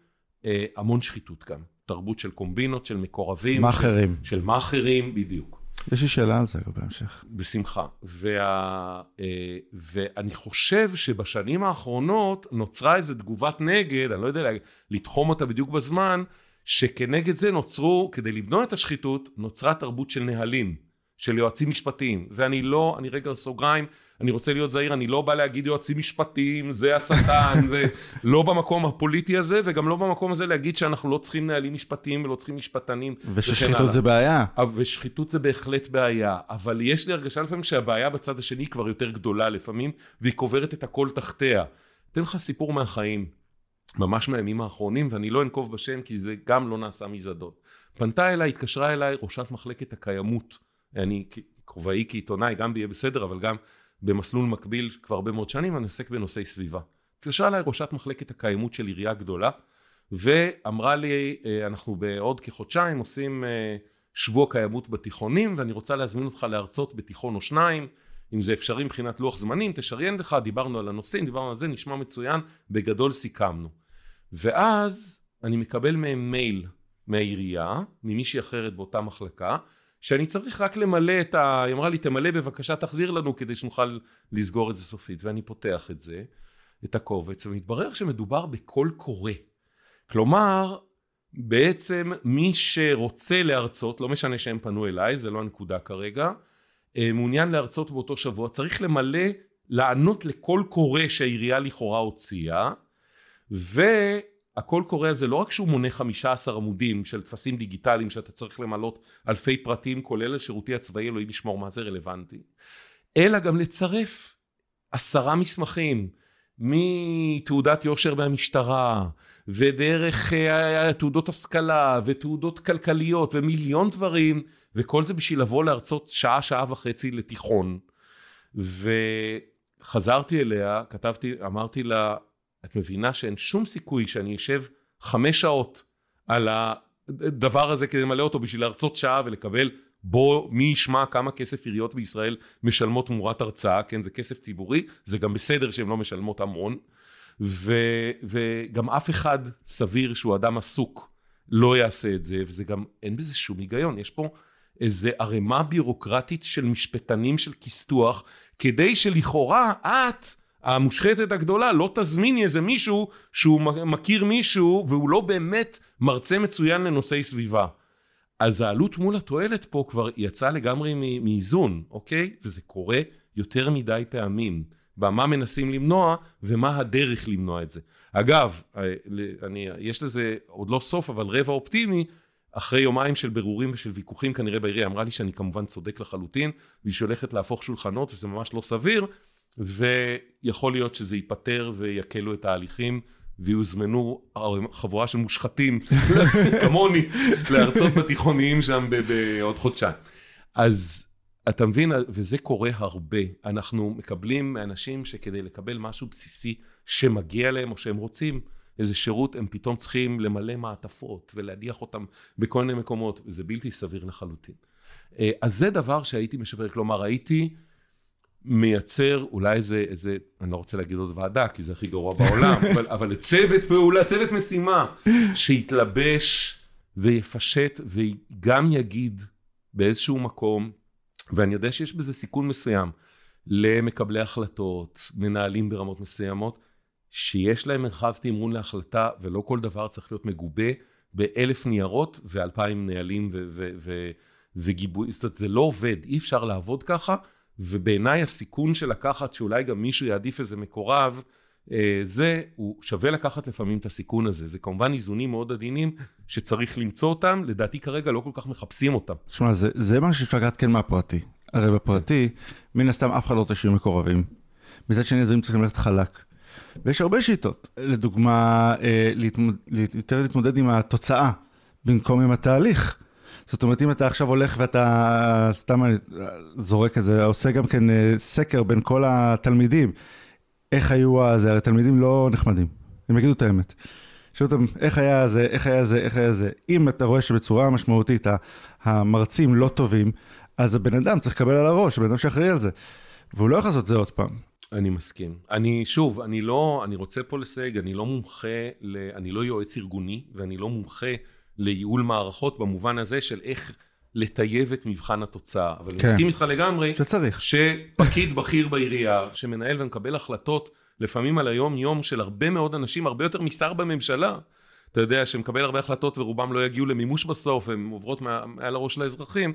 אה, המון שחיתות גם. תרבות של קומבינות, של מקורבים. מאכערים. של מאכערים, בדיוק. יש לי שאלה על זה בהמשך. בשמחה. וה, אה, ואני חושב שבשנים האחרונות נוצרה איזו תגובת נגד, אני לא יודע לתחום אותה בדיוק בזמן, שכנגד זה נוצרו, כדי למנוע את השחיתות, נוצרה תרבות של נהלים. של יועצים משפטיים, ואני לא, אני רגע סוגריים, אני רוצה להיות זהיר, אני לא בא להגיד יועצים משפטיים, זה השטן, ולא במקום הפוליטי הזה, וגם לא במקום הזה להגיד שאנחנו לא צריכים נהלים משפטיים ולא צריכים משפטנים. וששחיתות זה בעיה. ושחיתות זה בהחלט בעיה, אבל יש לי הרגשה לפעמים שהבעיה בצד השני כבר יותר גדולה לפעמים, והיא קוברת את הכל תחתיה. אתן לך סיפור מהחיים, ממש מהימים האחרונים, ואני לא אנקוב בשם כי זה גם לא נעשה מזדות. פנתה אליי, התקשרה אליי ראשת מחלקת הקיימות. אני כובעי כעיתונאי, גם ביהיה בסדר, אבל גם במסלול מקביל כבר הרבה מאוד שנים, אני עוסק בנושאי סביבה. התקשרה אליי ראשת מחלקת הקיימות של עירייה גדולה, ואמרה לי, אה, אנחנו בעוד כחודשיים עושים אה, שבוע קיימות בתיכונים, ואני רוצה להזמין אותך להרצות בתיכון או שניים, אם זה אפשרי מבחינת לוח זמנים, תשריין לך, דיברנו על הנושאים, דיברנו על זה, נשמע מצוין, בגדול סיכמנו. ואז אני מקבל מהם מייל מהעירייה, ממישהי אחרת באותה מחלקה, שאני צריך רק למלא את ה... היא אמרה לי, תמלא בבקשה, תחזיר לנו כדי שנוכל לסגור את זה סופית. ואני פותח את זה, את הקובץ, ומתברר שמדובר בקול קורא. כלומר, בעצם מי שרוצה להרצות, לא משנה שהם פנו אליי, זה לא הנקודה כרגע, אה, מעוניין להרצות באותו שבוע, צריך למלא, לענות לקול קורא שהעירייה לכאורה הוציאה, והקול קורא הזה לא רק שהוא מונה 15 עמודים של טפסים דיגיטליים שאתה צריך למלות אלפי פרטים כולל השירותי הצבאי אלוהים ישמור מה זה רלוונטי, אלא גם לצרף עשרה מסמכים מתעודת יושר מהמשטרה ודרך uh, תעודות השכלה ותעודות כלכליות ומיליון דברים וכל זה בשביל לבוא להרצות שעה שעה וחצי לתיכון. וחזרתי אליה כתבתי אמרתי לה את מבינה שאין שום סיכוי שאני אשב חמש שעות על הדבר הזה כדי למלא אותו בשביל להרצות שעה ולקבל בו מי ישמע כמה כסף עיריות בישראל משלמות תמורת הרצאה, כן, זה כסף ציבורי, זה גם בסדר שהן לא משלמות המון, ו, וגם אף אחד סביר שהוא אדם עסוק לא יעשה את זה, וזה גם, אין בזה שום היגיון, יש פה איזה ערימה בירוקרטית של משפטנים של כסתוח, כדי שלכאורה את, המושחתת הגדולה, לא תזמיני איזה מישהו שהוא מכיר מישהו והוא לא באמת מרצה מצוין לנושאי סביבה. אז העלות מול התועלת פה כבר יצאה לגמרי מאיזון, אוקיי? וזה קורה יותר מדי פעמים. במה מנסים למנוע ומה הדרך למנוע את זה. אגב, אה, אני, יש לזה עוד לא סוף, אבל רבע אופטימי, אחרי יומיים של ברורים ושל ויכוחים כנראה בעירייה, אמרה לי שאני כמובן צודק לחלוטין, והיא שהולכת להפוך שולחנות וזה ממש לא סביר, ויכול להיות שזה ייפתר ויקלו את ההליכים. ויוזמנו חבורה של מושחתים כמוני להרצות בתיכוניים שם בעוד חודשיים. אז אתה מבין, וזה קורה הרבה. אנחנו מקבלים מאנשים שכדי לקבל משהו בסיסי שמגיע להם או שהם רוצים איזה שירות, הם פתאום צריכים למלא מעטפות ולהדיח אותם בכל מיני מקומות, וזה בלתי סביר לחלוטין. אה, אז זה דבר שהייתי משפר, כלומר הייתי מייצר אולי איזה, איזה, אני לא רוצה להגיד עוד ועדה, כי זה הכי גרוע בעולם, אבל, אבל צוות פעולה, צוות משימה, שיתלבש ויפשט וגם יגיד באיזשהו מקום, ואני יודע שיש בזה סיכון מסוים, למקבלי החלטות, מנהלים ברמות מסוימות, שיש להם מרחב תמרון להחלטה, ולא כל דבר צריך להיות מגובה באלף ניירות ואלפיים נהלים וגיבוי, זאת אומרת, זה לא עובד, אי אפשר לעבוד ככה. ובעיניי הסיכון של לקחת שאולי גם מישהו יעדיף איזה מקורב, אה, זה, הוא שווה לקחת לפעמים את הסיכון הזה. זה כמובן איזונים מאוד עדינים שצריך למצוא אותם, לדעתי כרגע לא כל כך מחפשים אותם. תשמע, זה, זה מה שאפשר לקחת כן מהפרטי. הרי בפרטי, מן הסתם אף אחד לא תשאיר מקורבים. מצד שני, הדברים צריכים ללכת חלק. ויש הרבה שיטות. לדוגמה, אה, להתמוד, יותר להתמודד עם התוצאה במקום עם התהליך. זאת אומרת, אם אתה עכשיו הולך ואתה סתם זורק את זה, עושה גם כן אה, סקר בין כל התלמידים, איך היו הזה, הרי תלמידים לא נחמדים, הם יגידו את האמת. שואל אותם, איך היה זה, איך היה זה, איך היה זה. אם אתה רואה שבצורה משמעותית המרצים לא טובים, אז הבן אדם צריך לקבל על הראש, הבן אדם שאחראי על זה. והוא לא יכול לעשות זה עוד פעם. אני מסכים. אני, שוב, אני לא, אני רוצה פה לסייג, אני לא מומחה, ל, אני לא יועץ ארגוני, ואני לא מומחה לייעול מערכות במובן הזה של איך לטייב את מבחן התוצאה. אבל כן. אני מסכים איתך לגמרי, שצריך. שפקיד בכיר בעירייה, שמנהל ומקבל החלטות, לפעמים על היום יום של הרבה מאוד אנשים, הרבה יותר משר בממשלה, אתה יודע, שמקבל הרבה החלטות ורובם לא יגיעו למימוש בסוף, הן עוברות מעל הראש לאזרחים,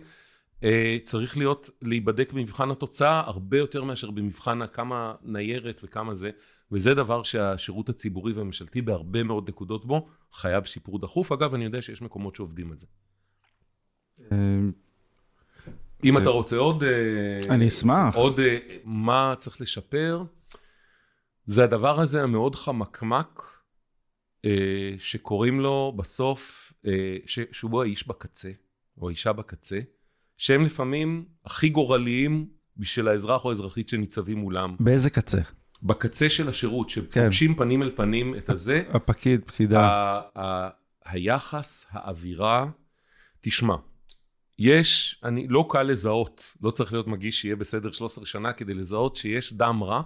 אה, צריך להיות, להיבדק במבחן התוצאה הרבה יותר מאשר במבחן כמה ניירת וכמה זה, וזה דבר שהשירות הציבורי והממשלתי בהרבה מאוד נקודות בו חייב שיפור דחוף. אגב, אני יודע שיש מקומות שעובדים על זה. אה, אם אה, אתה רוצה עוד... אה, אני אשמח. עוד מה צריך לשפר, זה הדבר הזה המאוד חמקמק, שקוראים לו בסוף, שהוא האיש בקצה, או האישה בקצה, שהם לפעמים הכי גורליים בשביל האזרח או האזרחית שניצבים מולם. באיזה קצה? בקצה של השירות, כן. שפוגשים פנים אל פנים את הזה, הפקיד, פקידה. ה- ה- היחס, האווירה, תשמע, יש, אני, לא קל לזהות, לא צריך להיות מגיש שיהיה בסדר 13 שנה כדי לזהות שיש דם רע,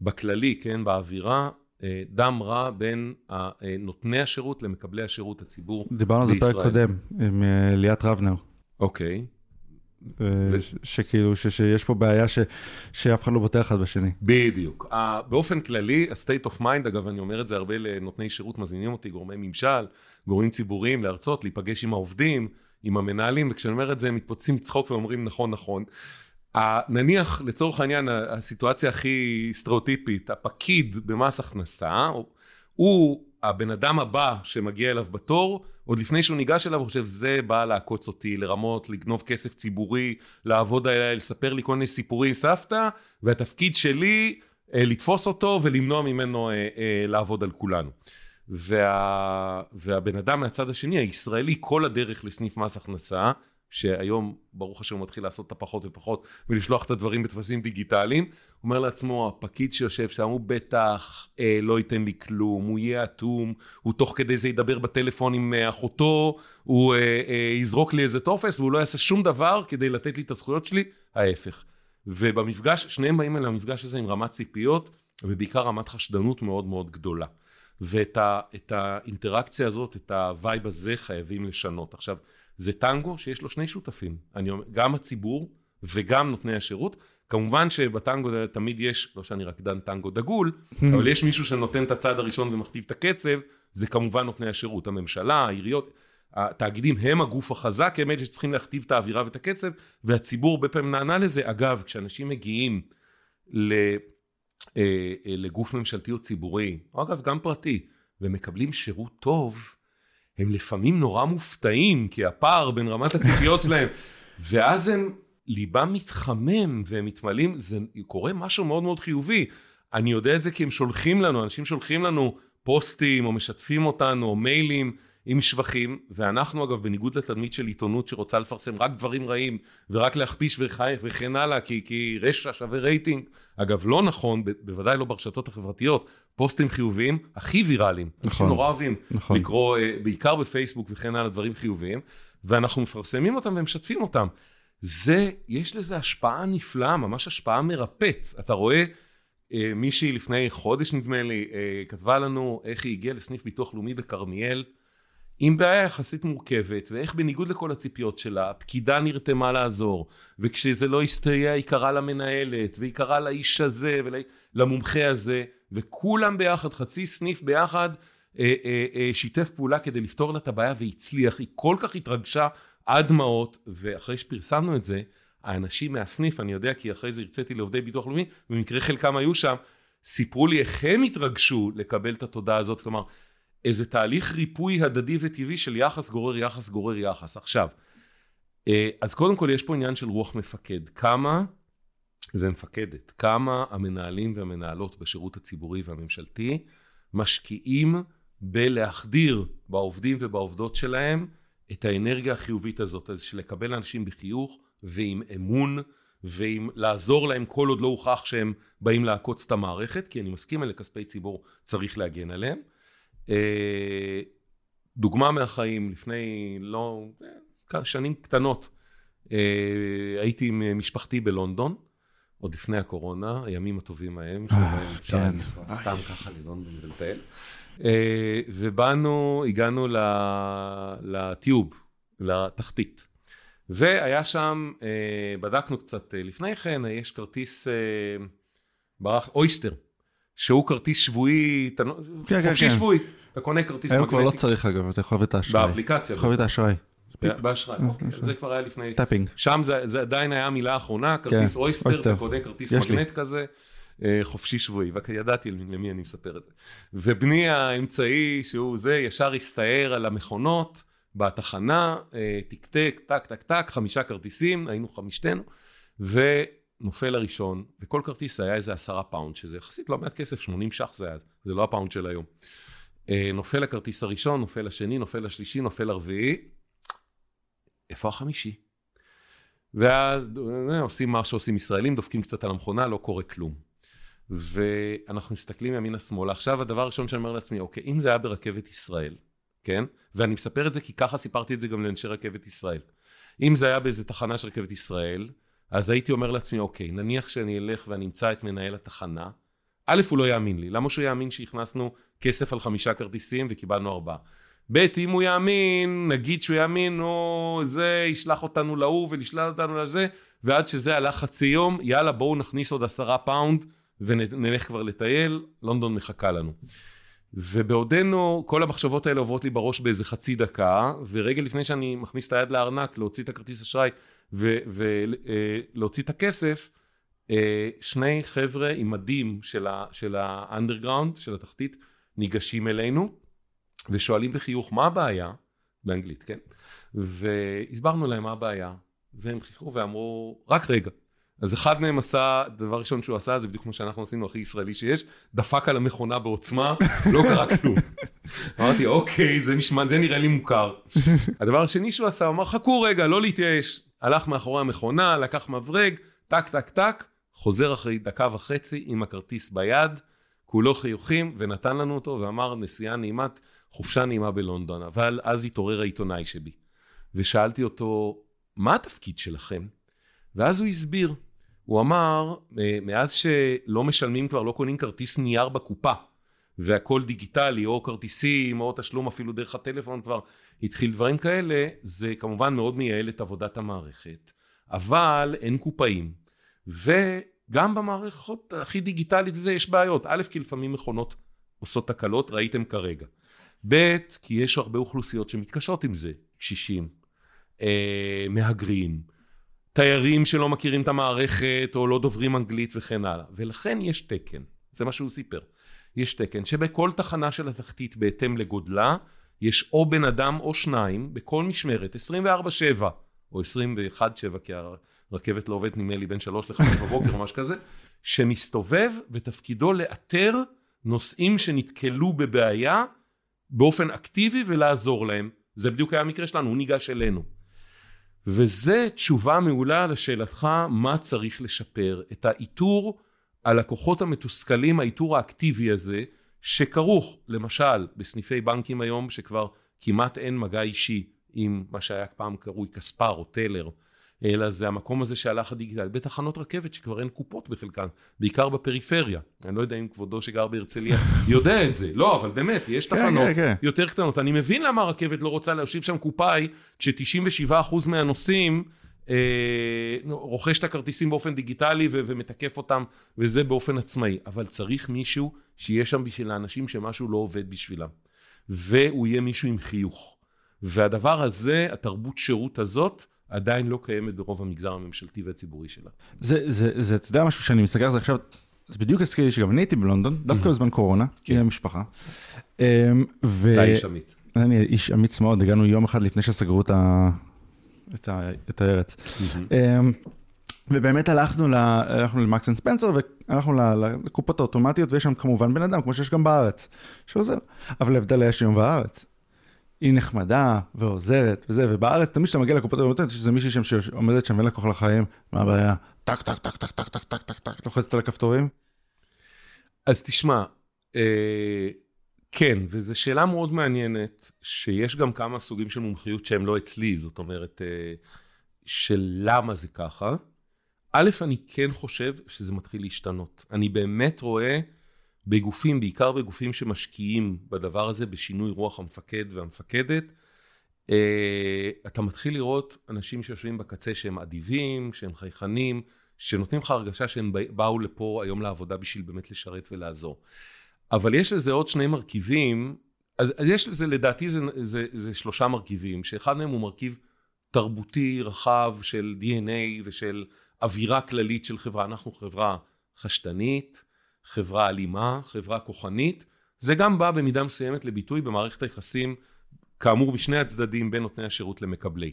בכללי, כן, באווירה, אה, דם רע בין אה, נותני השירות למקבלי השירות הציבור דיברנו על זה בישראל. פרק קודם, עם אה, ליאת רבנר. אוקיי, ו- ש- שכאילו, ש- שיש פה בעיה ש- שאף אחד לא בוטח אחד בשני. בדיוק. ה- באופן כללי, ה-state of mind, אגב, אני אומר את זה הרבה לנותני שירות, מזמינים אותי, גורמי ממשל, גורמים ציבוריים, להרצות, להיפגש עם העובדים, עם המנהלים, וכשאני אומר את זה, הם מתפוצצים מצחוק ואומרים, נכון, נכון. ה- נניח, לצורך העניין, הסיטואציה הכי סטריאוטיפית, הפקיד במס הכנסה, הוא הבן אדם הבא שמגיע אליו בתור, עוד לפני שהוא ניגש אליו, הוא חושב, זה בא לעקוץ אותי, לרמות, לגנוב כסף ציבורי, לעבוד עליי, לספר לי כל מיני סיפורים סבתא, והתפקיד שלי, אה, לתפוס אותו ולמנוע ממנו אה, אה, לעבוד על כולנו. וה, והבן אדם מהצד השני, הישראלי, כל הדרך לסניף מס הכנסה, שהיום, ברוך השם, מתחיל לעשות את הפחות ופחות, ולשלוח את הדברים בטפסים דיגיטליים, אומר לעצמו, הפקיד שיושב שם, הוא בטח אה, לא ייתן לי כלום, הוא יהיה אטום, הוא תוך כדי זה ידבר בטלפון עם אה, אחותו, הוא אה, אה, יזרוק לי איזה טופס, והוא לא יעשה שום דבר כדי לתת לי את הזכויות שלי, ההפך. ובמפגש, שניהם באים אל המפגש הזה עם רמת ציפיות, ובעיקר רמת חשדנות מאוד מאוד גדולה. ואת ה, האינטראקציה הזאת, את ה vibe הזה חייבים לשנות. עכשיו, זה טנגו שיש לו שני שותפים, אני אומר, גם הציבור וגם נותני השירות. כמובן שבטנגו תמיד יש, לא שאני רקדן טנגו דגול, אבל יש מישהו שנותן את הצעד הראשון ומכתיב את הקצב, זה כמובן נותני השירות, הממשלה, העיריות, התאגידים הם הגוף החזק, הם אלה שצריכים להכתיב את האווירה ואת הקצב, והציבור הרבה פעמים נענה לזה. אגב, כשאנשים מגיעים ל... אה, אה, לגוף ממשלתי או ציבורי, או אגב גם פרטי, ומקבלים שירות טוב, הם לפעמים נורא מופתעים, כי הפער בין רמת הציפיות שלהם, ואז הם, ליבם מתחמם והם מתמלאים, זה קורה משהו מאוד מאוד חיובי. אני יודע את זה כי הם שולחים לנו, אנשים שולחים לנו פוסטים, או משתפים אותנו, או מיילים עם שבחים, ואנחנו אגב, בניגוד לתדמית של עיתונות שרוצה לפרסם רק דברים רעים, ורק להכפיש וכן, וכן הלאה, כי, כי רשע שווה רייטינג, אגב, לא נכון, ב- בוודאי לא ברשתות החברתיות, פוסטים חיוביים הכי ויראליים. נכון. אנשים נורא אוהבים נכון. לקרוא, אה, בעיקר בפייסבוק וכן הלאה, דברים חיוביים, ואנחנו מפרסמים אותם ומשתפים אותם. זה, יש לזה השפעה נפלאה, ממש השפעה מרפאת. אתה רואה, אה, מישהי לפני חודש נדמה לי, אה, כתבה לנו איך היא הגיעה לסניף ביטוח לאומי בכרמיאל, עם בעיה יחסית מורכבת, ואיך בניגוד לכל הציפיות שלה, הפקידה נרתמה לעזור, וכשזה לא הסתייע היא קראה למנהלת, והיא קראה לאיש הזה ולמומחה הזה, וכולם ביחד, חצי סניף ביחד, אה, אה, אה, שיתף פעולה כדי לפתור לה את הבעיה והצליח, היא כל כך התרגשה עד דמעות, ואחרי שפרסמנו את זה, האנשים מהסניף, אני יודע כי אחרי זה הרציתי לעובדי ביטוח לאומי, במקרה חלקם היו שם, סיפרו לי איך הם התרגשו לקבל את התודעה הזאת, כלומר, איזה תהליך ריפוי הדדי וטבעי של יחס גורר יחס גורר יחס. עכשיו, אה, אז קודם כל יש פה עניין של רוח מפקד. כמה, ומפקדת, כמה המנהלים והמנהלות בשירות הציבורי והממשלתי משקיעים בלהחדיר בעובדים ובעובדות שלהם את האנרגיה החיובית הזאת, אז של לקבל אנשים בחיוך ועם אמון ועם לעזור להם כל עוד לא הוכח שהם באים לעקוץ את המערכת, כי אני מסכים אלה כספי ציבור צריך להגן עליהם. אה, דוגמה מהחיים, לפני לא, אה, שנים קטנות, אה, הייתי עם משפחתי בלונדון, עוד לפני הקורונה, הימים הטובים ההם, שבהם אפשר כן. סתם ככה ללונדון ולטייל. ובאנו, הגענו ל- לטיוב, לתחתית. והיה שם, בדקנו קצת לפני כן, יש כרטיס ברח, Oyster, שהוא כרטיס שבועי, לא- כן, כן, חופשי כן. שבועי, אתה קונה כרטיס היום כבר לא מגנטי צריך אגב, אתה יכול את האשראי. באפליקציה. אתה יכול את האשראי. באשראי, אוקיי, זה כבר היה לפני... Tapping. שם זה, זה עדיין היה המילה האחרונה, כרטיס Oyster. אתה קונה כרטיס. מגנט כזה, אה, חופשי שבועי, וידעתי למי אני מספר את זה. ובני האמצעי, שהוא זה, ישר הסתער על המכונות בתחנה, אה, תקתק, טק, טק, טק, חמישה כרטיסים, היינו חמישתנו, ונופל הראשון, וכל כרטיס היה איזה עשרה פאונד, שזה יחסית לא מעט כסף, 80 ש"ח זה היה, זה לא הפאונד של היום. אה, נופל הכרטיס הראשון, נופל השני, נופל השלישי, נופל הרביעי, איפה החמישי? ואז אה, עושים מה שעושים ישראלים, דופקים קצת על המכונה, לא קורה כלום. ואנחנו מסתכלים ימינה שמאלה. עכשיו הדבר הראשון שאני אומר לעצמי, אוקיי, אם זה היה ברכבת ישראל, כן? ואני מספר את זה כי ככה סיפרתי את זה גם לאנשי רכבת ישראל. אם זה היה באיזה תחנה של רכבת ישראל, אז הייתי אומר לעצמי, אוקיי, נניח שאני אלך ואני אמצא את מנהל התחנה, א', הוא לא יאמין לי. למה שהוא יאמין שהכנסנו כסף על חמישה כרטיסים וקיבלנו ארבעה? ב', אם הוא יאמין, נגיד שהוא יאמין, או זה ישלח אותנו להוא וישלח אותנו לזה, ועד שזה הלך חצי יום, יאללה בואו נכניס עוד עשרה פאונד ונלך כבר לטייל, לונדון מחכה לנו. ובעודנו, כל המחשבות האלה עוברות לי בראש באיזה חצי דקה, ורגע לפני שאני מכניס את היד לארנק להוציא את הכרטיס אשראי ולהוציא את הכסף, אה, שני חבר'ה עם מדים של האנדרגראונד, של התחתית, ניגשים אלינו ושואלים בחיוך מה הבעיה, באנגלית, כן? והסברנו להם מה הבעיה, והם חיכו ואמרו, רק רגע. אז אחד מהם עשה, דבר ראשון שהוא עשה, זה בדיוק כמו שאנחנו עשינו, הכי ישראלי שיש, דפק על המכונה בעוצמה, לא קרה כלום. אמרתי, אוקיי, זה נשמע, זה נראה לי מוכר. הדבר השני שהוא עשה, הוא אמר, חכו רגע, לא להתייאש. הלך מאחורי המכונה, לקח מברג, טק, טק, טק, חוזר אחרי דקה וחצי עם הכרטיס ביד, כולו חיוכים, ונתן לנו אותו, ואמר, נסיעה נעימת, חופשה נעימה בלונדון. אבל אז התעורר העיתונאי שבי, ושאלתי אותו, מה התפקיד שלכם? ואז הוא הסביר. הוא אמר, "אה, מאז שלא משלמים כבר, לא קונים כרטיס נייר בקופה, והכל דיגיטלי, או כרטיסים, או תשלום אפילו דרך הטלפון כבר, התחיל דברים כאלה, זה כמובן מאוד מייעל את עבודת המערכת. אבל אין קופאים. וגם במערכות הכי דיגיטלית וזה יש בעיות. א', כי לפעמים מכונות עושות תקלות, ראיתם כרגע. ב', כי יש הרבה אוכלוסיות שמתקשות עם זה. קשישים, אה, מהגרים, תיירים שלא מכירים את המערכת או לא דוברים אנגלית וכן הלאה. ולכן יש תקן, זה מה שהוא סיפר. יש תקן שבכל תחנה של התחתית בהתאם לגודלה, יש או בן אדם או שניים בכל משמרת, 24-7 או 21-7 כי הרכבת לא עובדת נדמה לי בין 3 ל-5 בבוקר או משהו כזה, שמסתובב ותפקידו לאתר נוסעים שנתקלו בבעיה באופן אקטיבי ולעזור להם. זה בדיוק היה המקרה שלנו, הוא ניגש אלינו. וזה תשובה מעולה לשאלתך מה צריך לשפר. את האיתור הלקוחות המתוסכלים, האיתור האקטיבי הזה, שכרוך למשל בסניפי בנקים היום, שכבר כמעט אין מגע אישי עם מה שהיה פעם קרוי כספר או טלר, אלא זה המקום הזה שהלך הדיגיטל, בתחנות רכבת שכבר אין קופות בחלקן, בעיקר בפריפריה. אני לא יודע אם כבודו שגר בהרצליה יודע את זה, לא, אבל באמת, יש כן, תחנות כן, כן. יותר קטנות. אני מבין למה הרכבת לא רוצה להושיב שם קופאי, כש-97% מהנוסעים אה, רוכש את הכרטיסים באופן דיגיטלי ו- ומתקף אותם, וזה באופן עצמאי. אבל צריך מישהו שיהיה שם בשביל האנשים שמשהו לא עובד בשבילם. והוא יהיה מישהו עם חיוך. והדבר הזה, התרבות שירות הזאת, עדיין לא קיימת ברוב המגזר הממשלתי והציבורי שלה. זה, זה, זה, אתה יודע משהו שאני מסתכל על זה עכשיו, זה בדיוק הזכיר לי שגם אני הייתי בלונדון, דווקא בזמן קורונה, כן. עם המשפחה. אמ, ו... אתה איש אמיץ. אני איש אמיץ מאוד, הגענו יום אחד לפני שסגרו את, ה... את, ה... את הארץ. אמ, ובאמת הלכנו, ל... הלכנו ל Marks and Spencer והלכנו לקופות האוטומטיות ויש שם כמובן בן אדם כמו שיש גם בארץ שעוזר אבל ההבדל היה שיום בארץ. היא נחמדה ועוזרת וזה ובארץ תמיד כשאתה מגיע לקופות יש איזה מישהי שעומדת שם ואין לה כוח לחיים מה הבעיה טק טק טק טק טק טק טק טק טק לוחצת על הכפתורים. אז תשמע, אה, כן, וזו שאלה מאוד מעניינת, שיש גם כמה סוגים של מומחיות שהם לא אצלי, זאת אומרת, אה, של למה זה ככה. א', אני כן חושב שזה מתחיל להשתנות. אני באמת רואה בגופים, בעיקר בגופים שמשקיעים בדבר הזה, בשינוי רוח המפקד והמפקדת, אה, אתה מתחיל לראות אנשים שיושבים בקצה שהם אדיבים, שהם חייכנים, שנותנים לך הרגשה שהם בא- באו לפה היום לעבודה בשביל באמת לשרת ולעזור. אבל יש לזה עוד שני מרכיבים, אז, אז יש לזה, לדעתי זה, זה, זה שלושה מרכיבים, שאחד מהם הוא מרכיב תרבותי רחב של DNA ושל אווירה כללית של חברה. אנחנו חברה חשדנית, חברה אלימה, חברה כוחנית. זה גם בא במידה מסוימת לביטוי במערכת היחסים, כאמור, בשני הצדדים בין נותני השירות למקבלי.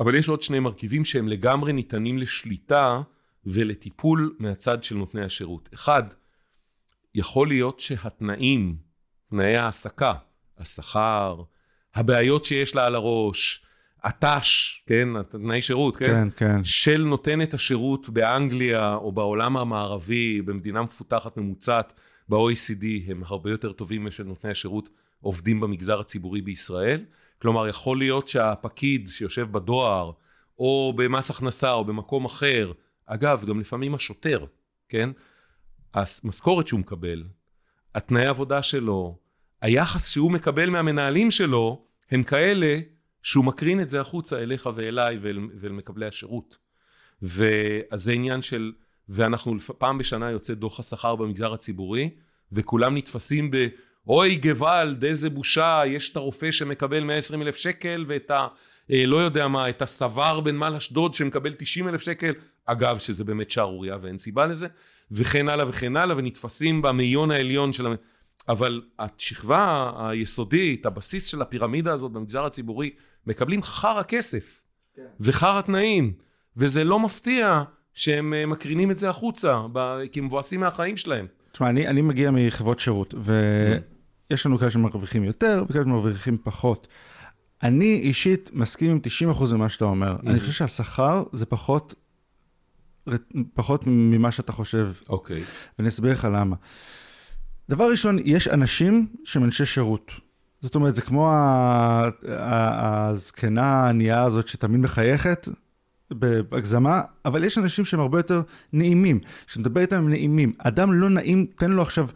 אבל יש עוד שני מרכיבים שהם לגמרי ניתנים לשליטה ולטיפול מהצד של נותני השירות. אחד, יכול להיות שהתנאים, תנאי ההעסקה, השכר, הבעיות שיש לה על הראש, הת"ש, כן, תנאי שירות, כן? כן, כן. של נותנת השירות באנגליה או בעולם המערבי, במדינה מפותחת ממוצעת, ב-OECD, הם הרבה יותר טובים משל נותני השירות עובדים במגזר הציבורי בישראל. כלומר, יכול להיות שהפקיד שיושב בדואר, או במס הכנסה, או במקום אחר, אגב, גם לפעמים השוטר, כן? המשכורת שהוא מקבל, התנאי עבודה שלו, היחס שהוא מקבל מהמנהלים שלו, הם כאלה שהוא מקרין את זה החוצה אליך ואליי ואל, ואל מקבלי השירות. ואז זה עניין של, ואנחנו פעם בשנה יוצא דוח השכר במגזר הציבורי, וכולם נתפסים ב... אוי גוואלד, איזה בושה, יש את הרופא שמקבל 120 אלף שקל ואת ה... אה, לא יודע מה, את הסבר בנמל אשדוד שמקבל 90 אלף שקל, אגב, שזה באמת שערורייה ואין סיבה לזה, וכן הלאה וכן הלאה, ונתפסים במאיון העליון של... אבל השכבה היסודית, הבסיס של הפירמידה הזאת במגזר הציבורי, מקבלים חרא כסף כן. וחרא תנאים, וזה לא מפתיע שהם אה, מקרינים את זה החוצה, כי הם מבואסים מהחיים שלהם. תשמע, אני, אני מגיע מחברות שירות, ויש לנו כאלה שמרוויחים יותר וכאלה שמרוויחים פחות. אני אישית מסכים עם 90% ממה שאתה אומר. Mm-hmm. אני חושב שהשכר זה פחות, פחות ממה שאתה חושב. אוקיי. Okay. ואני אסביר לך למה. דבר ראשון, יש אנשים שהם אנשי שירות. זאת אומרת, זה כמו הזקנה הענייה הזאת שתמיד מחייכת, בהגזמה, אבל יש אנשים שהם הרבה יותר נעימים. כשנדבר איתם הם נעימים. אדם לא נעים, תן לו עכשיו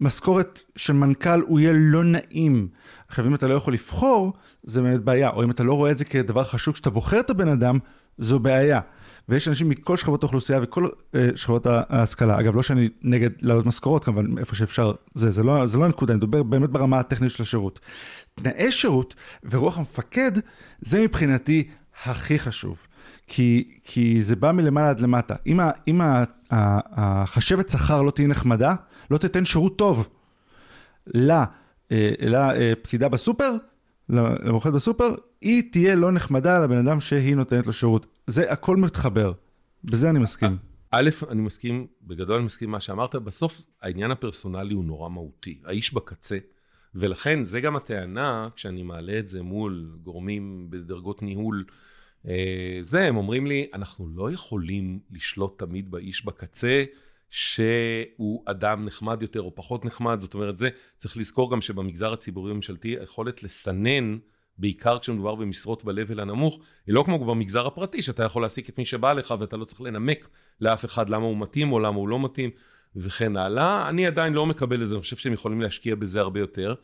משכורת של מנכ"ל, הוא יהיה לא נעים. עכשיו, אם אתה לא יכול לבחור, זה באמת בעיה. או אם אתה לא רואה את זה כדבר חשוב, כשאתה בוחר את הבן אדם, זו בעיה. ויש אנשים מכל שכבות האוכלוסייה וכל uh, שכבות ההשכלה. אגב, לא שאני נגד להעלות משכורות, כמובן, איפה שאפשר, זה, זה לא, זה לא הנקודה, אני מדבר באמת ברמה הטכנית של השירות. תנאי שירות ורוח המפקד, זה מבחינתי הכי חשוב. כי, כי זה בא מלמעלה עד למטה. אם, החשבת שכר לא תהיה נחמדה, לא תיתן שירות טוב לפקידה אה, בסופר, למוכרת בסופר, היא תהיה לא נחמדה לבן אדם שהיא נותנת לו שירות. זה הכל מתחבר, בזה אני מסכים. א', אני מסכים, בגדול אני מסכים מה שאמרת, בסוף העניין הפרסונלי הוא נורא מהותי, האיש בקצה. ולכן זה גם הטענה, כשאני מעלה את זה מול גורמים בדרגות ניהול, אה, זה, הם אומרים לי, אנחנו לא יכולים לשלוט תמיד באיש בקצה, שהוא אדם נחמד יותר או פחות נחמד, זאת אומרת, זה, צריך לזכור גם שבמגזר הציבורי הממשלתי, היכולת לסנן, בעיקר כשמדובר במשרות ב-level הנמוך, היא לא כמו במגזר הפרטי, שאתה יכול להעסיק את מי שבא לך ואתה לא צריך לנמק לאף אחד למה הוא מתאים או למה הוא לא מתאים, וכן הלאה. אני עדיין לא מקבל את זה, אני חושב שהם יכולים להשקיע בזה הרבה יותר,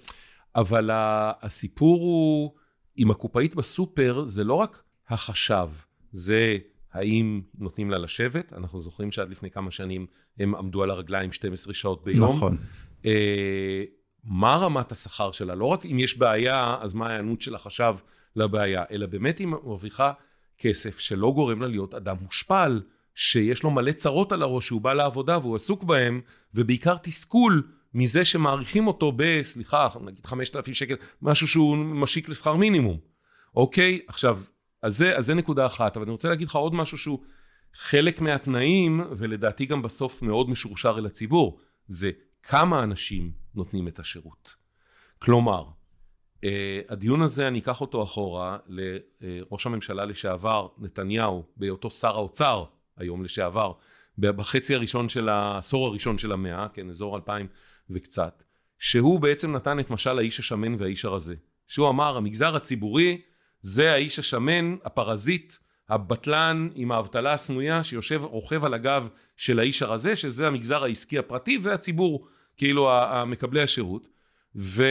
אבל הסיפור הוא, עם הקופאית בסופר, זה לא רק החשב, זה האם נותנים לה לשבת, אנחנו זוכרים שעד לפני כמה שנים הם עמדו על הרגליים 12 שעות ביום. נכון. אה, מה רמת השכר שלה? לא רק אם יש בעיה, אז מה ההיענות של החשב לבעיה, אלא באמת היא מרוויחה כסף שלא גורם לה להיות אדם מושפל, שיש לו מלא צרות על הראש, שהוא בא לעבודה והוא עסוק בהם, ובעיקר תסכול מזה שמעריכים אותו ב, סליחה, נגיד 5,000 שקל, משהו שהוא משיק לשכר מינימום. אוקיי? עכשיו, אז זה, אז זה נקודה אחת, אבל אני רוצה להגיד לך עוד משהו שהוא חלק מהתנאים, ולדעתי גם בסוף מאוד משורשר אל הציבור, זה כמה אנשים נותנים את השירות. כלומר, uh, הדיון הזה, אני אקח אותו אחורה לראש הממשלה לשעבר, נתניהו, בהיותו שר האוצר, היום לשעבר, בחצי הראשון של העשור הראשון של המאה, כן, אזור אלפיים וקצת, שהוא בעצם נתן את משל האיש השמן והאיש הרזה. שהוא אמר, המגזר הציבורי זה האיש השמן, הפרזיט, הבטלן עם האבטלה הסמויה שיושב, רוכב על הגב של האיש הרזה, שזה המגזר העסקי הפרטי והציבור, כאילו מקבלי השירות, ו,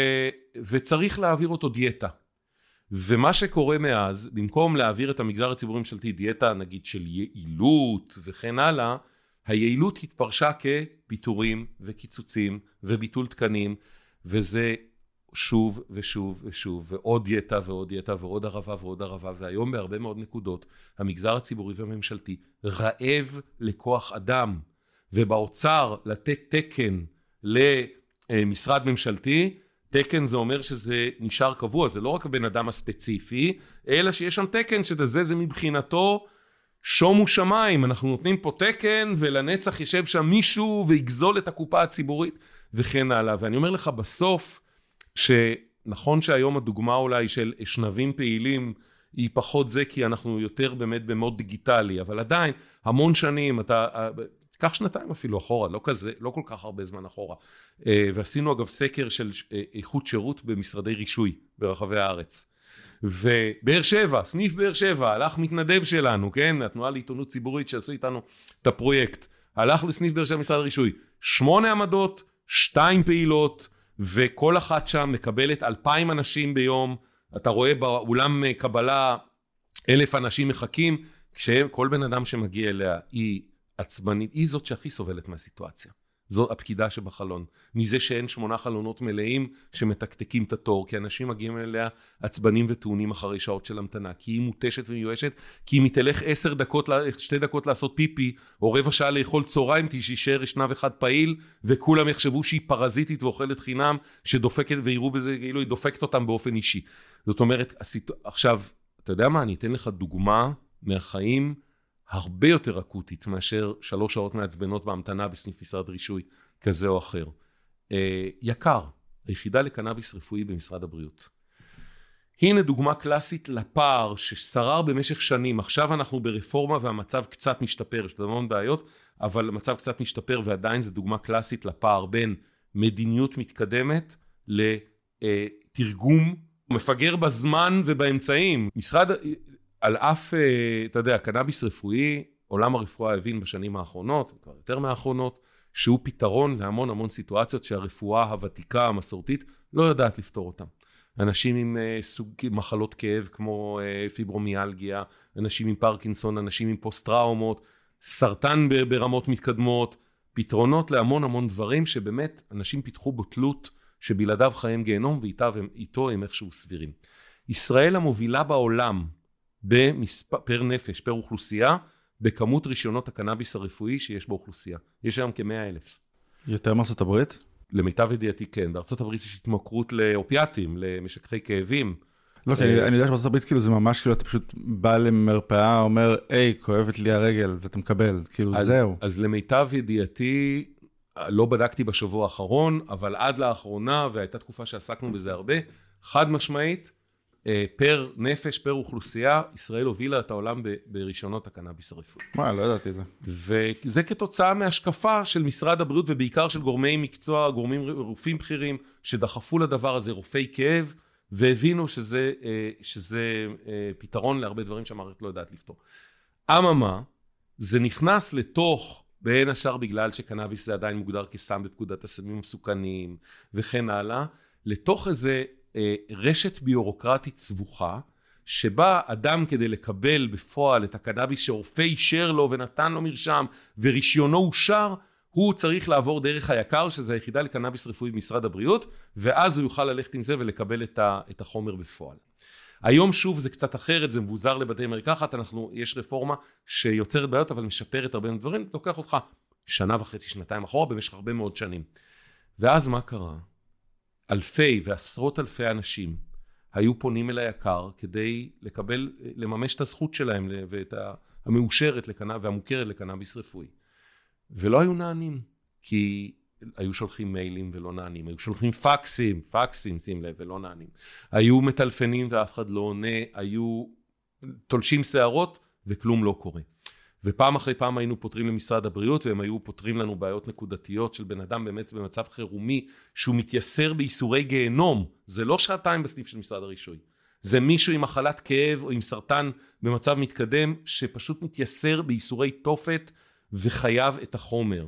וצריך להעביר אותו דיאטה. ומה שקורה מאז, במקום להעביר את המגזר הציבורי הממשלתי דיאטה נגיד של יעילות וכן הלאה, היעילות התפרשה כפיטורים וקיצוצים וביטול תקנים, וזה שוב ושוב ושוב, ועוד דיאטה ועוד דיאטה ועוד ערבה ועוד ערבה, והיום בהרבה מאוד נקודות, המגזר הציבורי והממשלתי רעב לכוח אדם, ובאוצר לתת תקן למשרד ממשלתי, תקן זה אומר שזה נשאר קבוע, זה לא רק הבן אדם הספציפי, אלא שיש שם תקן שזה זה מבחינתו שומו שמיים, אנחנו נותנים פה תקן ולנצח יושב שם מישהו ויגזול את הקופה הציבורית וכן הלאה. ואני אומר לך בסוף, שנכון שהיום הדוגמה אולי של אשנבים פעילים היא פחות זה כי אנחנו יותר באמת במוד דיגיטלי, אבל עדיין המון שנים אתה, קח שנתיים אפילו אחורה, לא כזה, לא כל כך הרבה זמן אחורה. אה, ועשינו אגב סקר של אה, איכות שירות במשרדי רישוי ברחבי הארץ. ובאר שבע, סניף באר שבע, הלך מתנדב שלנו, כן? התנועה לעיתונות ציבורית שעשו איתנו את הפרויקט. הלך לסניף באר שבע משרד הרישוי. שמונה עמדות, שתיים פעילות, וכל אחת שם מקבלת אלפיים אנשים ביום. אתה רואה באולם קבלה אלף אנשים מחכים, כשכל בן אדם שמגיע אליה היא עצבנית, היא זאת שהכי סובלת מהסיטואציה. זו הפקידה שבחלון. מזה שאין שמונה חלונות מלאים שמתקתקים את התור, כי אנשים מגיעים אליה עצבנים וטעונים אחרי שעות של המתנה, כי היא מותשת ומיואשת, כי אם היא תלך עשר דקות, שתי דקות לעשות פיפי, או רבע שעה לאכול צהריים, תישאר אשנב אחד פעיל, וכולם יחשבו שהיא פרזיטית ואוכלת חינם, שדופקת, ויראו בזה כאילו היא דופקת אותם באופן אישי. זאת אומרת. עכשיו, אתה יודע מה, אני אתן לך דוגמה מהחיים. הרבה יותר אקוטית מאשר שלוש שעות מעצבנות בהמתנה בסניף משרד רישוי כזה או אחר. אה, יקר, היחידה לקנאביס רפואי במשרד הבריאות. הנה דוגמה קלאסית לפער ששרר במשך שנים, עכשיו אנחנו ברפורמה והמצב קצת משתפר, יש המון בעיות, אבל המצב קצת משתפר ועדיין זו דוגמה קלאסית לפער בין מדיניות מתקדמת לתרגום מפגר בזמן ובאמצעים. משרד, על אף, אה, אתה יודע, קנאביס רפואי, עולם הרפואה הבין בשנים האחרונות, כבר יותר מהאחרונות, שהוא פתרון להמון המון סיטואציות שהרפואה הוותיקה, המסורתית, לא יודעת לפתור אותן. אנשים עם uh, סוג מחלות כאב כמו uh, פיברומיאלגיה, אנשים עם פרקינסון, אנשים עם פוסט טראומות, סרטן ברמות מתקדמות, פתרונות להמון המון דברים שבאמת אנשים פיתחו בו תלות שבלעדיו חיים גיהנום ואיתו הם איכשהו סבירים. ישראל המובילה בעולם במספר, פר נפש, פר אוכלוסייה, בכמות רישיונות הקנאביס הרפואי שיש באוכלוסייה. יש היום כמאה אלף. יותר מארצות הברית? למיטב ידיעתי כן. בארצות הברית יש התמכרות לאופיאטים, למשככי כאבים. לא, כי אני, אני יודע שבארצות הברית כאילו זה ממש כאילו אתה פשוט בא למרפאה, אומר, היי, כואבת לי הרגל, ואתה מקבל, כאילו אז, זהו. אז למיטב ידיעתי, לא בדקתי בשבוע האחרון, אבל עד לאחרונה, והייתה תקופה שעסקנו בזה הרבה, חד משמעית, אה, פר נפש, פר אוכלוסייה, ישראל הובילה את העולם ברישיונות הקנאביס הרפואי. מה, לא ידעתי את זה. וזה כתוצאה מהשקפה של משרד הבריאות ובעיקר של גורמי מקצוע, גורמים רופאים בכירים, שדחפו לדבר הזה, רופאי כאב, והבינו שזה, אה, שזה אה, פתרון להרבה דברים שהמערכת לא יודעת לפתור. אממה, זה נכנס לתוך, בין השאר בגלל שקנאביס זה עדיין מוגדר כסם בפקודת הסמים המסוכנים וכן הלאה, לתוך איזה אה, רשת ביורוקרטית סבוכה, שבה אדם כדי לקבל בפועל את הקנאביס שרופא אישר לו ונתן לו מרשם ורישיונו אושר, הוא צריך לעבור דרך היקר, שזה היחידה לקנאביס רפואי במשרד הבריאות, ואז הוא יוכל ללכת עם זה ולקבל את החומר בפועל. היום שוב זה קצת אחרת, זה מבוזר לבתי מרקחת, אנחנו, יש רפורמה שיוצרת בעיות אבל משפרת הרבה דברים, לוקח אותך שנה וחצי, שנתיים אחורה במשך הרבה מאוד שנים. ואז מה קרה? אלפי ועשרות אלפי אנשים היו פונים אל היקר כדי לקבל, לממש את הזכות שלהם ואת המאושרת לקנא, והמוכרת לקנאביס רפואי. ולא היו נענים, כי היו שולחים מיילים ולא נענים, היו שולחים פקסים, פקסים, שים לב, ולא נענים. היו מטלפנים ואף אחד לא עונה, היו תולשים שערות וכלום לא קורה. ופעם אחרי פעם היינו פותרים למשרד הבריאות והם היו פותרים לנו בעיות נקודתיות של בן אדם באמת במצב חירומי שהוא מתייסר בייסורי גיהנום. זה לא שעתיים בסניף של משרד הרישוי. זה מישהו עם מחלת כאב או עם סרטן במצב מתקדם שפשוט מתייסר בייסורי תופת וחייב את החומר.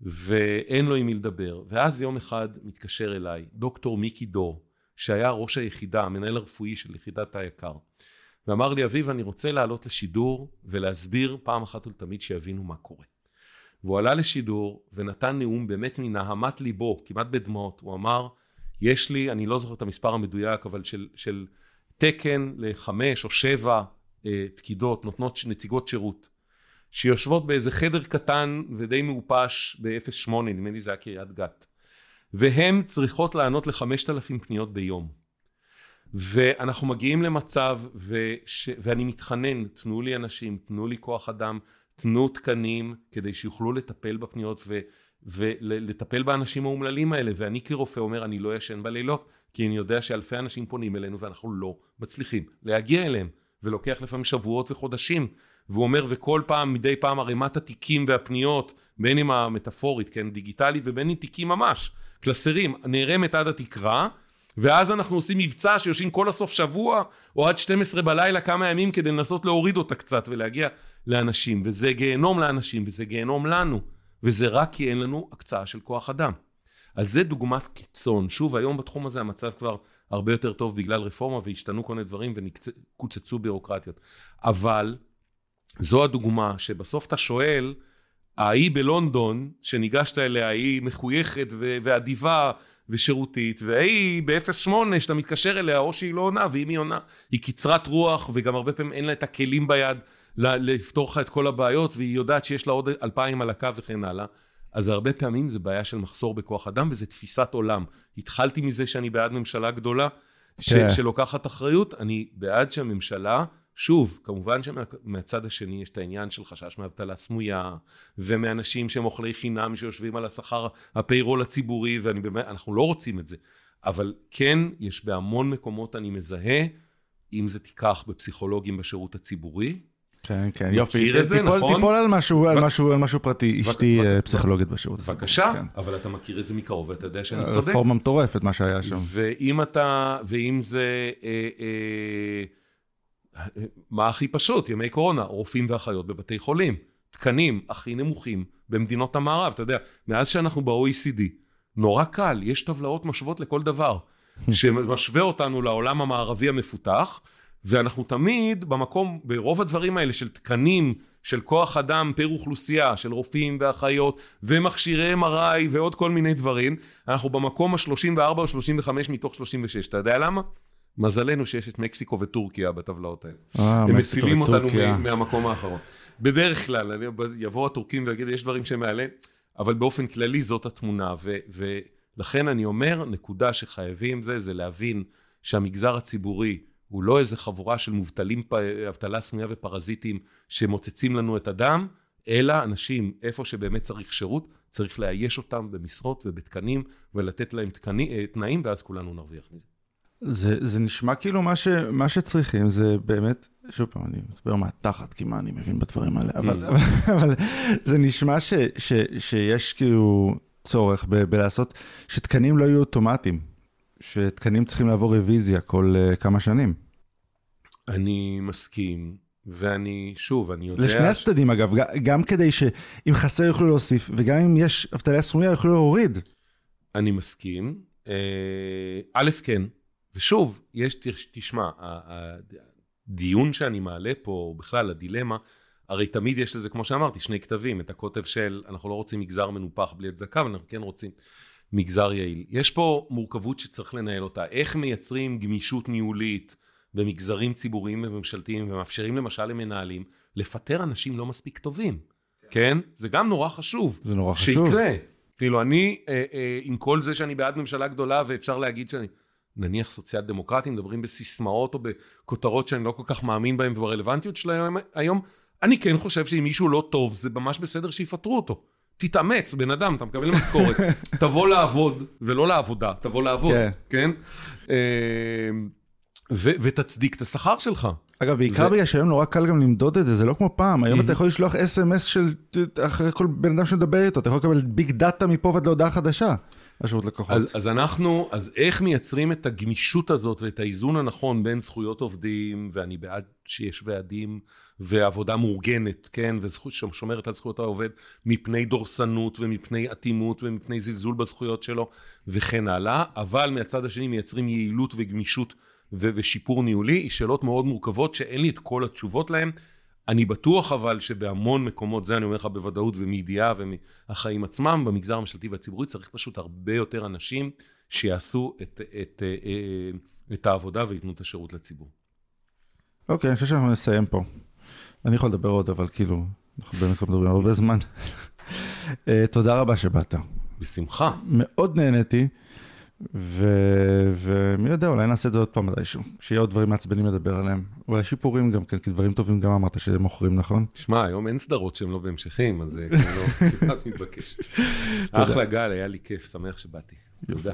ואין לו עם מי לדבר. ואז יום אחד מתקשר אליי דוקטור מיקי דור שהיה ראש היחידה המנהל הרפואי של יחידת היקר ואמר לי, אביב, אני רוצה לעלות לשידור ולהסביר פעם אחת ולתמיד שיבינו מה קורה. והוא עלה לשידור ונתן נאום באמת מנהמת ליבו, כמעט בדמעות, הוא אמר, יש לי, אני לא זוכר את המספר המדויק, אבל של, של תקן לחמש או שבע אה, פקידות, נותנות נציגות שירות, שיושבות באיזה חדר קטן ודי מעופש ב-08, נדמה לי זה היה קריית גת, והן צריכות לענות לחמשת אלפים פניות ביום. ואנחנו מגיעים למצב, וש... ואני מתחנן, תנו לי אנשים, תנו לי כוח אדם, תנו תקנים כדי שיוכלו לטפל בפניות ו... ולטפל באנשים האומללים האלה. ואני כרופא אומר אני לא ישן בלילות כי אני יודע שאלפי אנשים פונים אלינו ואנחנו לא מצליחים להגיע אליהם. ולוקח לפעמים שבועות וחודשים והוא אומר וכל פעם מדי פעם ערימת התיקים והפניות בין אם המטאפורית כן דיגיטלית ובין אם תיקים ממש קלסרים נערמת עד התקרה ואז אנחנו עושים מבצע שיושבים כל הסוף שבוע או עד 12 בלילה כמה ימים כדי לנסות להוריד אותה קצת ולהגיע לאנשים וזה גיהנום לאנשים וזה גיהנום לנו וזה רק כי אין לנו הקצאה של כוח אדם. אז זה דוגמת קיצון. שוב, היום בתחום הזה המצב כבר הרבה יותר טוב בגלל רפורמה והשתנו כל מיני דברים וקוצצו בירוקרטיות. אבל זו הדוגמה שבסוף אתה שואל, ההיא בלונדון, שניגשת אליה, היא מחויכת ואדיבה ושירותית, והיא ב-08 שאתה מתקשר אליה, או שהיא לא עונה, ואם היא עונה, היא קצרת רוח, וגם הרבה פעמים אין לה את הכלים ביד לפתור לך את כל הבעיות, והיא יודעת שיש לה עוד אלפיים על הקו וכן הלאה. אז הרבה פעמים זה בעיה של מחסור בכוח אדם, וזה תפיסת עולם. התחלתי מזה שאני בעד ממשלה גדולה, ש- כן. שלוקחת אחריות, אני בעד שהממשלה, שוב, כמובן שמהצד השני יש את העניין של חשש מאבטלה סמויה, ומאנשים שהם אוכלי חינם שיושבים על השכר הפיירול הציבורי, ואנחנו לא רוצים את זה. אבל כן, יש בהמון מקומות אני מזהה, אם זה תיקח בפסיכולוגים בשירות הציבורי, כן, כן, יופי. מכיר את זה, טיפול, נכון? תיפול על משהו. על משהו, על משהו פרטי. אשתי אה, פסיכולוגית בשירות. בבקשה, כן. אבל אתה מכיר את זה מקרוב ואתה יודע שאני צודק. רפורמה מטורפת מה שהיה שם. ואם אתה, ואם זה, אה, אה, מה הכי פשוט? ימי קורונה, רופאים ואחיות בבתי חולים. תקנים הכי נמוכים במדינות המערב. אתה יודע, מאז שאנחנו ב-OECD, נורא קל, יש טבלאות משוות לכל דבר. שמשווה אותנו לעולם המערבי המפותח. ואנחנו תמיד במקום, ברוב הדברים האלה של תקנים, של כוח אדם פר אוכלוסייה, של רופאים ואחיות ומכשירי MRI ועוד כל מיני דברים, אנחנו במקום ה-34 או 35 מתוך 36. אתה יודע למה? מזלנו שיש את מקסיקו וטורקיה בטבלאות האלה. אה, הם מצילים אותנו מהמקום האחרון. בדרך כלל, יבואו הטורקים ויגידו, יש דברים שמעלה, אבל באופן כללי זאת התמונה, ו- ולכן אני אומר, נקודה שחייבים זה, זה להבין שהמגזר הציבורי הוא לא איזה חבורה של מובטלים, אבטלה סמויה ופרזיטים שמוצצים לנו את הדם, אלא אנשים, איפה שבאמת צריך שירות, צריך לאייש אותם במשרות ובתקנים, ולתת להם תקני, תנאים, ואז כולנו נרוויח מזה. זה, זה נשמע כאילו מה, ש, מה שצריכים זה באמת, שוב פעם, אני מדבר מהתחת, כי מה אני מבין בדברים האלה, אבל, אבל, אבל זה נשמע ש, ש, שיש כאילו צורך ב, בלעשות, שתקנים לא יהיו אוטומטיים. שתקנים צריכים לעבור רוויזיה כל uh, כמה שנים. אני מסכים, ואני, שוב, אני יודע... לשני הצדדים ש... אגב, גם כדי שאם חסר יוכלו להוסיף, וגם אם יש אבטלה סמויה יוכלו להוריד. אני מסכים. א', כן, ושוב, יש, תשמע, הדיון שאני מעלה פה, בכלל, הדילמה, הרי תמיד יש לזה, כמו שאמרתי, שני כתבים, את הקוטב של אנחנו לא רוצים מגזר מנופח בלי הצדקה, אבל אנחנו כן רוצים מגזר יעיל. יש פה מורכבות שצריך לנהל אותה. איך מייצרים גמישות ניהולית במגזרים ציבוריים וממשלתיים ומאפשרים למשל למנהלים לפטר אנשים לא מספיק טובים, כן? כן? זה גם נורא חשוב. זה נורא חשוב. שיקרה. כאילו אני, אה, אה, עם כל זה שאני בעד ממשלה גדולה ואפשר להגיד שאני, נניח סוציאל דמוקרטים מדברים בסיסמאות או בכותרות שאני לא כל כך מאמין בהן וברלוונטיות שלהם היום, אני כן חושב שאם מישהו לא טוב זה ממש בסדר שיפטרו אותו. תתאמץ, בן אדם, אתה מקבל משכורת, תבוא לעבוד, ולא לעבודה, תבוא לעבוד, כן? כן? ותצדיק את השכר שלך. אגב, בעיקר בגלל שהיום נורא קל גם למדוד את זה, זה לא כמו פעם, היום אתה יכול לשלוח אס.אם.אס של, אחרי כל בן אדם שמדבר איתו, אתה יכול לקבל ביג דאטה מפה ועד להודעה חדשה. השירות לקוחות. אז, אז אנחנו, אז איך מייצרים את הגמישות הזאת ואת האיזון הנכון בין זכויות עובדים, ואני בעד שיש ועדים ועבודה מאורגנת, כן, וזכות ששומרת על זכויות העובד, מפני דורסנות ומפני אטימות ומפני זלזול בזכויות שלו וכן הלאה, אבל מהצד השני מייצרים יעילות וגמישות ושיפור ניהולי, היא שאלות מאוד מורכבות שאין לי את כל התשובות להן. אני בטוח אבל שבהמון מקומות, זה אני אומר לך בוודאות ומידיעה ומהחיים עצמם, במגזר הממשלתי והציבורי צריך פשוט הרבה יותר אנשים שיעשו את, את, את, את העבודה וייתנו את השירות לציבור. אוקיי, אני חושב שאנחנו נסיים פה. אני יכול לדבר עוד, אבל כאילו, אנחנו באמת לא מדברים הרבה זמן. אה, תודה רבה שבאת. בשמחה. מאוד נהניתי, ומי יודע, אולי נעשה את זה עוד פעם מתישהו, שיהיה עוד דברים מעצבנים לדבר עליהם. אולי שיפורים גם כן, כי דברים טובים גם אמרת שהם מוכרים, נכון? שמע, היום אין סדרות שהם לא בהמשכים, אז זה כאילו כמעט מתבקש. אחלה גל, היה לי כיף, שמח שבאתי. תודה.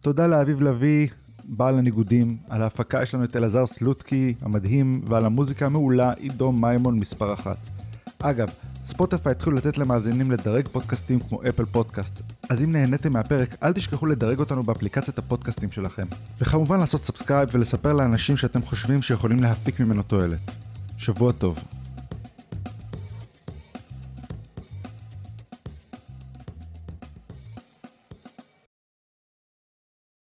תודה לאביב לביא, בעל הניגודים. על ההפקה יש לנו את אלעזר סלוטקי המדהים, ועל המוזיקה המעולה עידו מימון מספר אחת. אגב, Spotify התחילו לתת למאזינים לדרג פודקאסטים כמו Apple Podcast, אז אם נהניתם מהפרק, אל תשכחו לדרג אותנו באפליקציית הפודקאסטים שלכם. וכמובן לעשות subscribe ולספר לאנשים שאתם חושבים שיכולים להפיק ממנו תועלת. שבוע טוב.